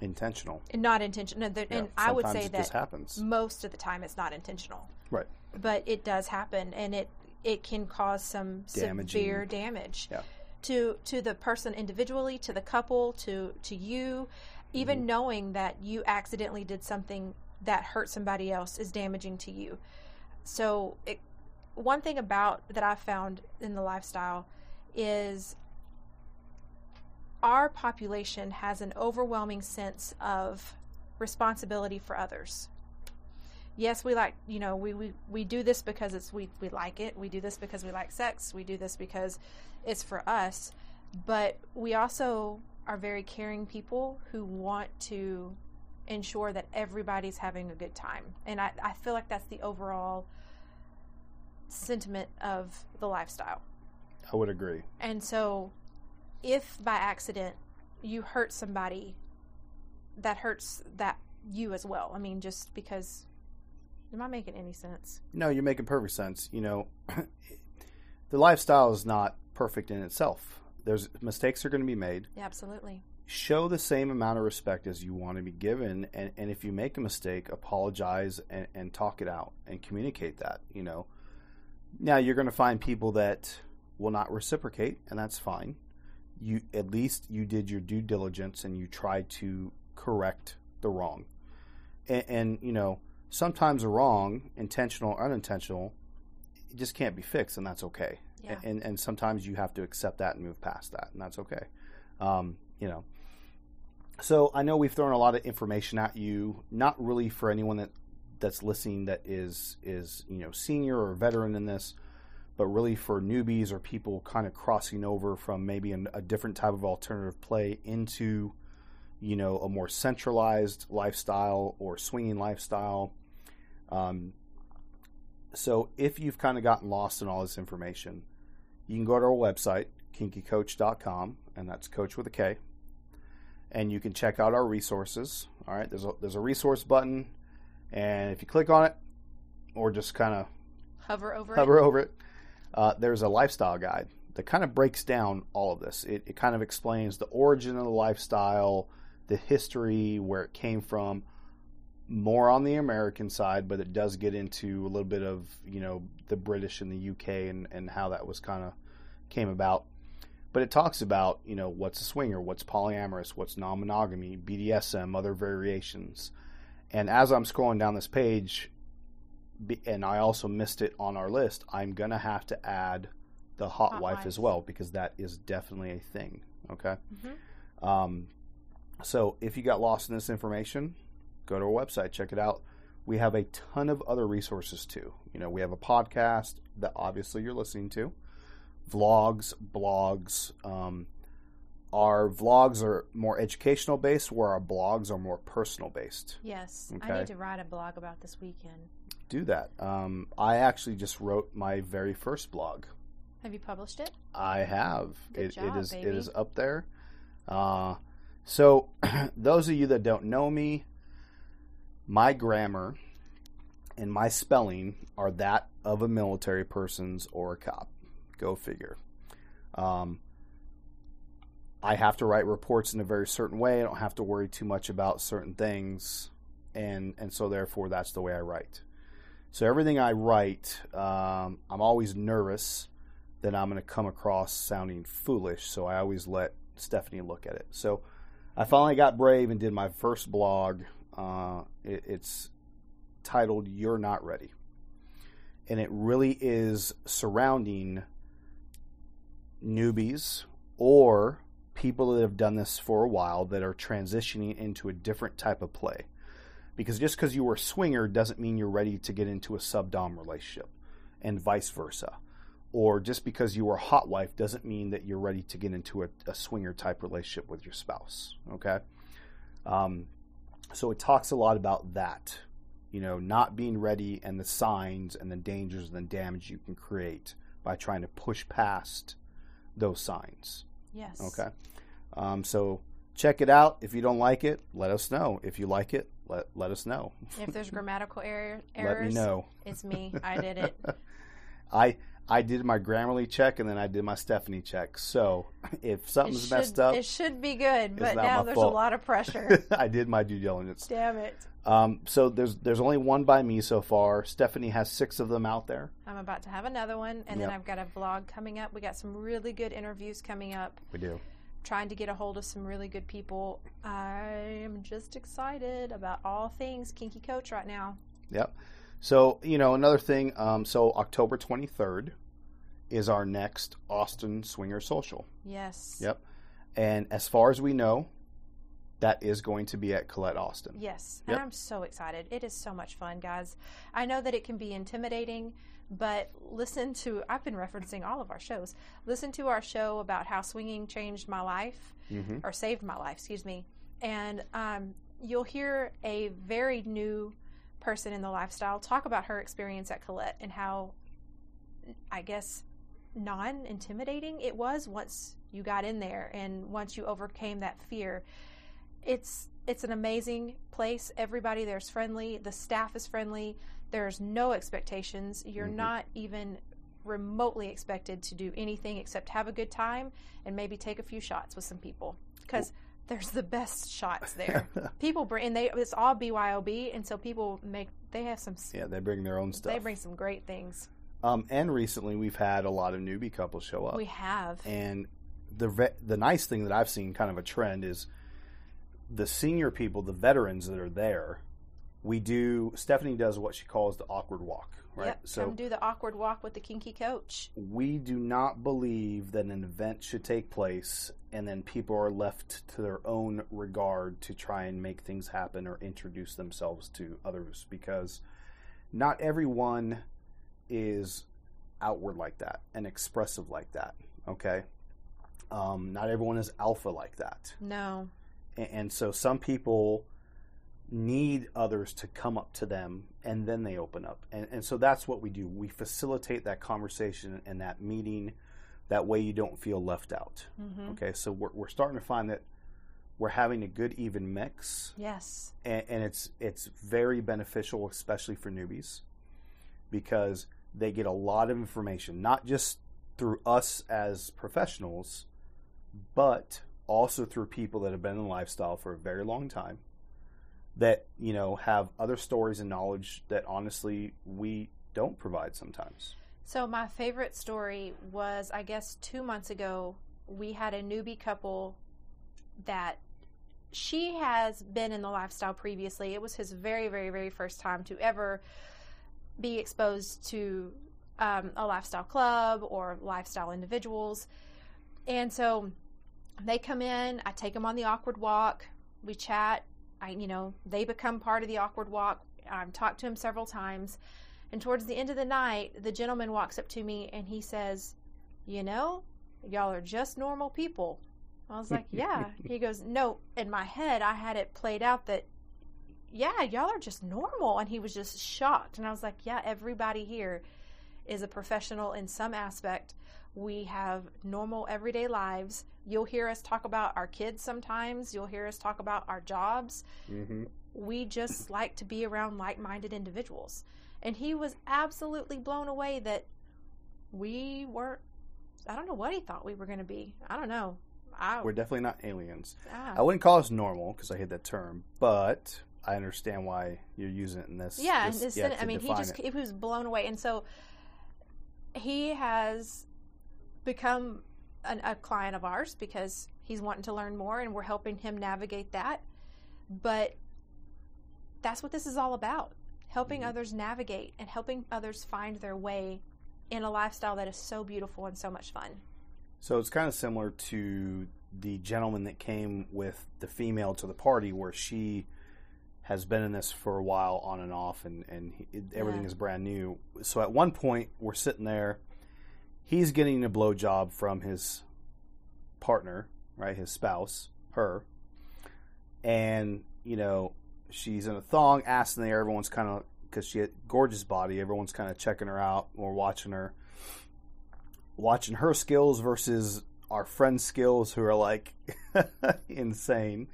S2: intentional.
S6: And not intentional. No,
S2: Yeah,
S6: and I would say that
S2: happens.
S6: most of the time it's not intentional,
S2: Right.
S6: but it does happen, and it it can cause some
S2: Damaging.
S6: severe damage
S2: Yeah.
S6: to to the person individually, to the couple, to to you. Even
S2: Mm-hmm.
S6: knowing that you accidentally did something that hurt somebody else is damaging to you. So, it, one thing about that I found in the lifestyle is our population has an overwhelming sense of responsibility for others. Yes, we like, you know, we, we, we do this because it's we, we like it. We do this because we like sex. We do this because it's for us. But we also are very caring people who want to ensure that everybody's having a good time. And I, I feel like that's the overall sentiment of the lifestyle.
S2: I would agree.
S6: And so, if by accident you hurt somebody, that hurts that you as well. I mean, just because. Am I making any sense?
S2: No, you're making perfect sense. You know, the lifestyle is not perfect in itself. There's mistakes are going to be made.
S6: Yeah, absolutely.
S2: Show the same amount of respect as you want to be given, and, and if you make a mistake, apologize and, and talk it out and communicate that. You know, now you're going to find people that will not reciprocate, and that's fine. You at least you did your due diligence and you tried to correct the wrong, and, and you know sometimes a wrong, intentional or unintentional, it just can't be fixed, and that's okay.
S6: Yeah.
S2: And and sometimes you have to accept that and move past that, and that's okay. Um, you know. So I know we've thrown a lot of information at you, not really for anyone that that's listening that is is you know senior or veteran in this, but really for newbies or people kind of crossing over from maybe an, a different type of alternative play into you know a more centralized lifestyle or swinging lifestyle. Um, so if you've kind of gotten lost in all this information, you can go to our website kinkycoach.com and that's coach with a K and you can check out our resources. All right, there's a there's a resource button, and if you click on it, or just kind of
S6: Hover over
S2: hover over it, uh, there's a lifestyle guide that kind of breaks down all of this. It, it kind of explains the origin of the lifestyle, the history, where it came from, more on the American side, but it does get into a little bit of you know the British and the UK and and how that was kind of came about. But it talks about you know what's a swinger, what's polyamorous, what's non-monogamy, BDSM, other variations. And as I'm scrolling down this page, and I also missed it on our list, I'm gonna have to add the hot,
S6: Hot
S2: wife,
S6: wife.
S2: as well because that is definitely a thing. Okay.
S6: Mhm.
S2: Um, so if you got lost in this information, go to our website, check it out. We have a ton of other resources too. You know, we have a podcast that obviously you're listening to, vlogs, blogs. Um, our vlogs are more educational based, where our blogs are more personal based.
S6: Yes. I need to write a blog about this weekend.
S2: Do that. Um, I actually just wrote my very first blog.
S6: Have you published it?
S2: I have.
S6: Good
S2: it,
S6: job,
S2: it is
S6: baby.
S2: it is up there. Uh, so those of you that don't know me, my grammar and my spelling are that of a military person's or a cop. Go figure. Um, I have to write reports in a very certain way. I don't have to worry too much about certain things, and and so therefore that's the way I write. So everything I write, um, I'm always nervous that I'm going to come across sounding foolish. So I always let Stephanie look at it. So I finally got brave and did my first blog. Uh, it, it's titled "You're Not Ready," and it really is surrounding newbies or people that have done this for a while that are transitioning into a different type of play. Because just because you were a swinger doesn't mean you're ready to get into a sub dom relationship, and vice versa. Or just because you were a hot wife doesn't mean that you're ready to get into a, a swinger type relationship with your spouse. Okay? Um, so it talks a lot about that, you know, not being ready and the signs and the dangers and the damage you can create by trying to push past those signs.
S6: Yes.
S2: Okay. Um, so check it out. If you don't like it, let us know. If you like it, let let us know.
S6: If there's grammatical error,
S2: Let
S6: errors,
S2: me know.
S6: it's me. I did it.
S2: I I did my Grammarly check and then I did my Stephanie check. So if something's
S6: should,
S2: messed up,
S6: it should be good, but now there's
S2: fault.
S6: a lot of pressure.
S2: I did my due diligence.
S6: Damn it.
S2: Um, so there's there's only one by me so far. Stephanie has six of them out there.
S6: I'm about to have another one, and then I've got a vlog coming up. We got some really good interviews coming up.
S2: We do.
S6: Trying to get a hold of some really good people. I am just excited about all things Kinky Coach right now.
S2: Yep. So you know another thing. Um, so October 23rd is our next Austin Swinger Social.
S6: Yes.
S2: Yep. And as far as we know, that is going to be at Colette Austin.
S6: Yes,
S2: Yep.
S6: and I'm so excited. It is so much fun, guys. I know that it can be intimidating, but listen to, I've been referencing all of our shows. Listen to our show about how swinging changed my life,
S2: Mhm.
S6: or saved my life, excuse me. And um, you'll hear a very new person in the lifestyle talk about her experience at Colette and how, I guess, non intimidating it was once you got in there and once you overcame that fear it's it's an amazing place. Everybody there's friendly. The staff is friendly. There's no expectations. You're not even remotely expected to do anything except have a good time and maybe take a few shots with some people because there's the best shots there. people bring and they it's all BYOB and so people make they have some
S2: Yeah, they bring their own stuff.
S6: they bring some great things.
S2: um, and recently we've had a lot of newbie couples show up.
S6: We have
S2: and the ve- the nice thing that I've seen, kind of a trend, is the senior people, the veterans that are there. We do. Stephanie does what she calls the awkward walk, right?
S6: Yep,
S2: so
S6: come do the awkward walk with the kinky coach.
S2: we do not believe that an event should take place and then people are left to their own regard to try and make things happen or introduce themselves to others because not everyone is outward like that and expressive like that okay um, not everyone is alpha like that
S6: No.
S2: and, and so some people need others to come up to them and then they open up. And, and so that's what we do. We facilitate that conversation and that meeting. That way you don't feel left out. Mm-hmm. Okay so we're, we're starting to find that we're having a good even mix.
S6: Yes.
S2: and, and it's it's very beneficial especially for newbies because they get a lot of information not just through us as professionals but also through people that have been in lifestyle for a very long time that you know have other stories and knowledge that honestly we don't provide sometimes
S6: So my favorite story was, I guess, two months ago. We had a newbie couple that she has been in the lifestyle previously. It was his very, very, very first time to ever be exposed to um, a lifestyle club or lifestyle individuals. And so they come in, I take them on the awkward walk, we chat. I, you know, they become part of the awkward walk. I've talked to him several times. And towards the end of the night, the gentleman walks up to me and he says, You know, y'all are just normal people. I was like, Yeah. he goes, No, in my head, I had it played out that, yeah, y'all are just normal. And he was just shocked. And I was like, Yeah, everybody here is a professional in some aspect. We have normal everyday lives. You'll hear us talk about our kids sometimes. You'll hear us talk about our jobs. We just like to be around like minded individuals. And he was absolutely blown away that we weren't, I don't know what he thought we were going to be. I don't know. I,
S2: We're definitely not aliens.
S6: ah.
S2: I wouldn't call us normal because I hate that term, but I understand why you're using it in this.
S6: yeah,
S2: this, yeah,
S6: I mean, he just
S2: it.
S6: he was blown away, and so he has become an, a client of ours because he's wanting to learn more, and we're helping him navigate that. But that's what this is all about: helping
S2: Mm-hmm.
S6: others navigate and helping others find their way in a lifestyle that is so beautiful and so much fun.
S2: So it's kind of similar to the gentleman that came with the female to the party, where she has been in this for a while, on and off, and and he, everything
S6: Yeah.
S2: is brand new. So at one point, we're sitting there. He's getting a blowjob from his partner, right? His spouse, her, and you know she's in a thong, ass in the air. Everyone's kind of because she had gorgeous body. Everyone's kind of checking her out or watching her watching her skills versus our friends' skills who are like insane.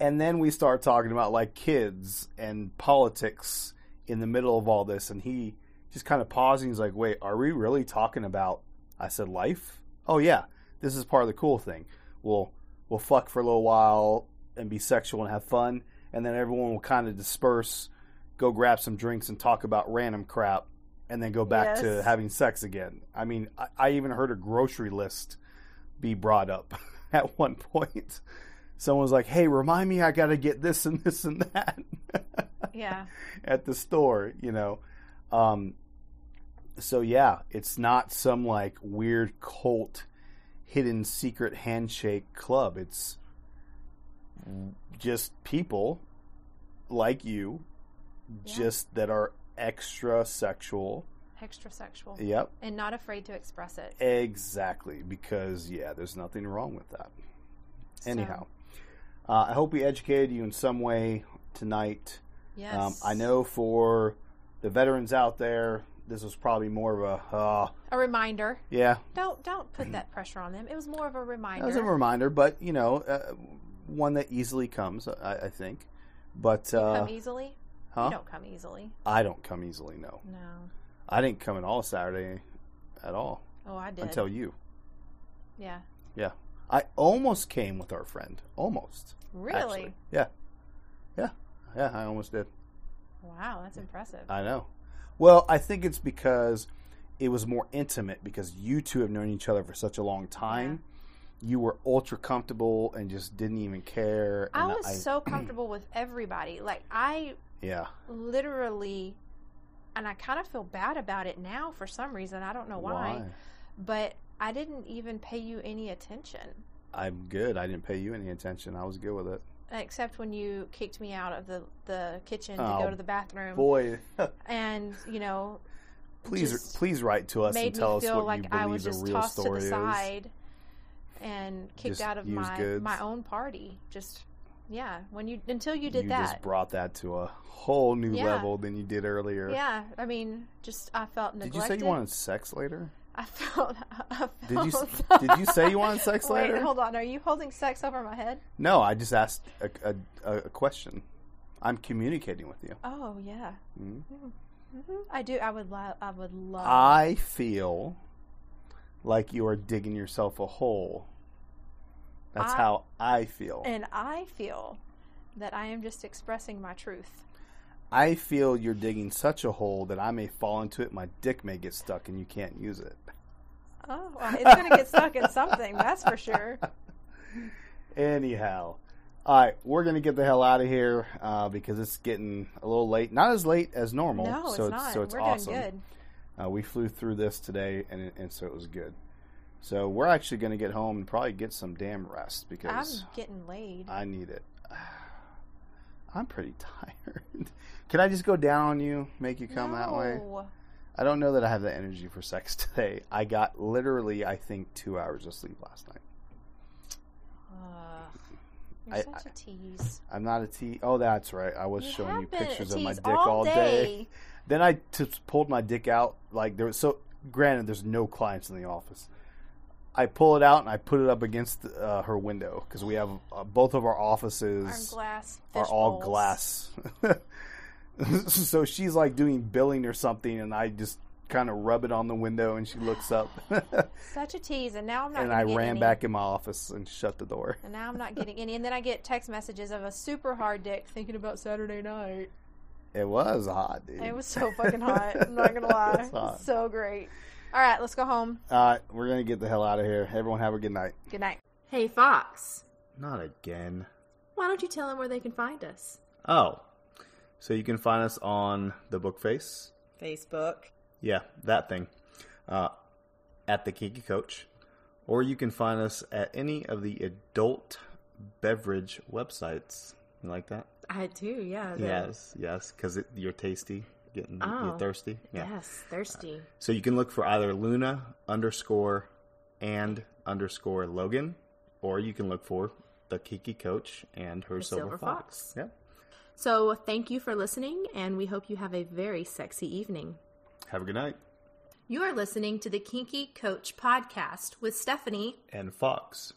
S2: And then we start talking about like kids and politics in the middle of all this. And he just kind of pausing. He's like, wait, are we really talking about, I said, life? Oh, yeah. This is part of the cool thing. We'll, we'll fuck for a little while and be sexual and have fun. And then everyone will kind of disperse, go grab some drinks and talk about random crap and then go back to having sex again. I mean, I, I even heard a grocery list be brought up at one point. Someone was like, "Hey, remind me, I got to get this and this and that
S6: Yeah,
S2: at the store," you know. Um, so yeah, it's not some like weird cult, hidden secret handshake club. It's just people like you,
S6: Yeah.
S2: just that are extra sexual.
S6: extra sexual,
S2: Yep.
S6: and not afraid to express it.
S2: Exactly, because yeah, there's nothing wrong with that.
S6: So,
S2: Anyhow, uh, I hope we educated you in some way tonight.
S6: yes,
S2: Um, I know for the veterans out there, this was probably more of a uh,
S6: a reminder.
S2: yeah,
S6: Don't don't put that pressure on them. It was more of a reminder.
S2: It was a reminder, but you know, uh, one that easily comes, I, I think. But uh,
S6: come easily.
S2: huh?
S6: You don't come easily.
S2: I don't come easily. No,
S6: No.
S2: I didn't come in all Saturday at all
S6: Oh, I did.
S2: until you.
S6: yeah.
S2: Yeah, I almost came with our friend. Almost.
S6: Really?
S2: actually. Yeah. Yeah. Yeah, I almost did.
S6: Wow, that's impressive.
S2: I know. Well, I think it's because it was more intimate because you two have known each other for such a long time. You were ultra comfortable and just didn't even care.
S6: I was so comfortable with everybody. Like I
S2: yeah.
S6: literally and I kind of feel bad about it now for some reason. I don't know why. But I didn't even pay you any attention.
S2: I'm good. I didn't pay you any attention. I was good with it.
S6: Except when you kicked me out of the, the kitchen to
S2: Oh,
S6: go to the bathroom.
S2: Boy,
S6: And, you know,
S2: please
S6: just
S2: please write to us and
S6: made
S2: tell
S6: me
S2: us
S6: feel
S2: what
S6: like
S2: you
S6: I
S2: believe
S6: was
S2: the
S6: just
S2: real
S6: tossed to
S2: story
S6: the
S2: is.
S6: side and kicked
S2: Just
S6: out of
S2: used
S6: my
S2: goods.
S6: my own party. Just yeah, when you until you did
S2: you
S6: that.
S2: just brought that to a whole new
S6: Yeah.
S2: level than you did earlier.
S6: yeah, I mean, just I felt neglected.
S2: Did
S6: neglected.
S2: you say you wanted sex later?
S6: I felt. I felt
S2: Did you did you say you wanted sex
S6: Wait,
S2: later?
S6: hold on. Are you holding sex over my head?
S2: No, I just asked a, a, a, question. I'm communicating with you.
S6: Oh yeah.
S2: Mhm.
S6: hmm I do. I would love. I would love.
S2: I feel like you are digging yourself a hole. That's
S6: I-
S2: how I feel.
S6: and I feel that I am just expressing my truth.
S2: I feel you're digging such a hole that I may fall into it. My dick may get stuck and you can't use it.
S6: Oh, well, it's gonna get stuck in something. That's for sure.
S2: Anyhow, all right, we're gonna get the hell out of here uh, because it's getting a little late. Not as late as normal.
S6: No,
S2: so
S6: it's not.
S2: So it's
S6: We're
S2: awesome.
S6: doing good.
S2: Uh, we flew through this today, and and so it was good. So we're actually going to get home and probably get some damn rest because I'm
S6: getting laid.
S2: I need it. I'm pretty tired. Can I just go down on you, make you come that way? I don't know that I have the energy for sex today. I got literally, I think, two hours of sleep last night.
S6: Ugh. You're
S2: I-
S6: such a tease.
S2: I'm not a T. Oh, that's right. I was
S6: You
S2: showing you pictures of my dick
S6: all
S2: all, day.
S6: day.
S2: Then I t- pulled my dick out. Like there was so. Granted, there's no clients in the office. I pull it out and I put it up against uh, her window because we have uh, both of our offices
S6: glass
S2: are all
S6: bowls.
S2: glass. so she's like doing billing or something, and I just kind of rub it on the window, and she looks up,
S6: Such a tease, and now I'm not.
S2: and I ran
S6: any.
S2: back in my office and shut the door.
S6: And now I'm not getting any. And then I get text messages of a super hard dick thinking about Saturday night.
S2: It was hot, dude.
S6: It was so fucking hot. I'm not gonna lie. So great. All right, let's go home.
S2: Uh, we're gonna get the hell out of here. Everyone, have a good night.
S6: Good night.
S1: Hey, Fox,
S7: Not again.
S1: why don't you tell them where they can find us?
S7: Oh. So you can find us on the book face.
S1: Facebook.
S7: Yeah, that thing. Uh, at the Kinky Coach. Or you can find us at any of the adult beverage websites. You like that?
S1: I do, yeah.
S7: Yes, yes, because you're tasty, getting
S1: Oh.
S7: you're thirsty. Yeah.
S1: Yes, thirsty.
S7: So you can look for either Luna underscore and underscore Logan, or you can look for the Kinky Coach and her Silver,
S1: Silver
S7: Fox.
S1: Fox.
S7: Yeah.
S1: So thank you for listening, and we hope you have a very sexy evening.
S7: Have a good night.
S1: You are listening to the Kinky Coach podcast with Stephanie.
S7: And Fox.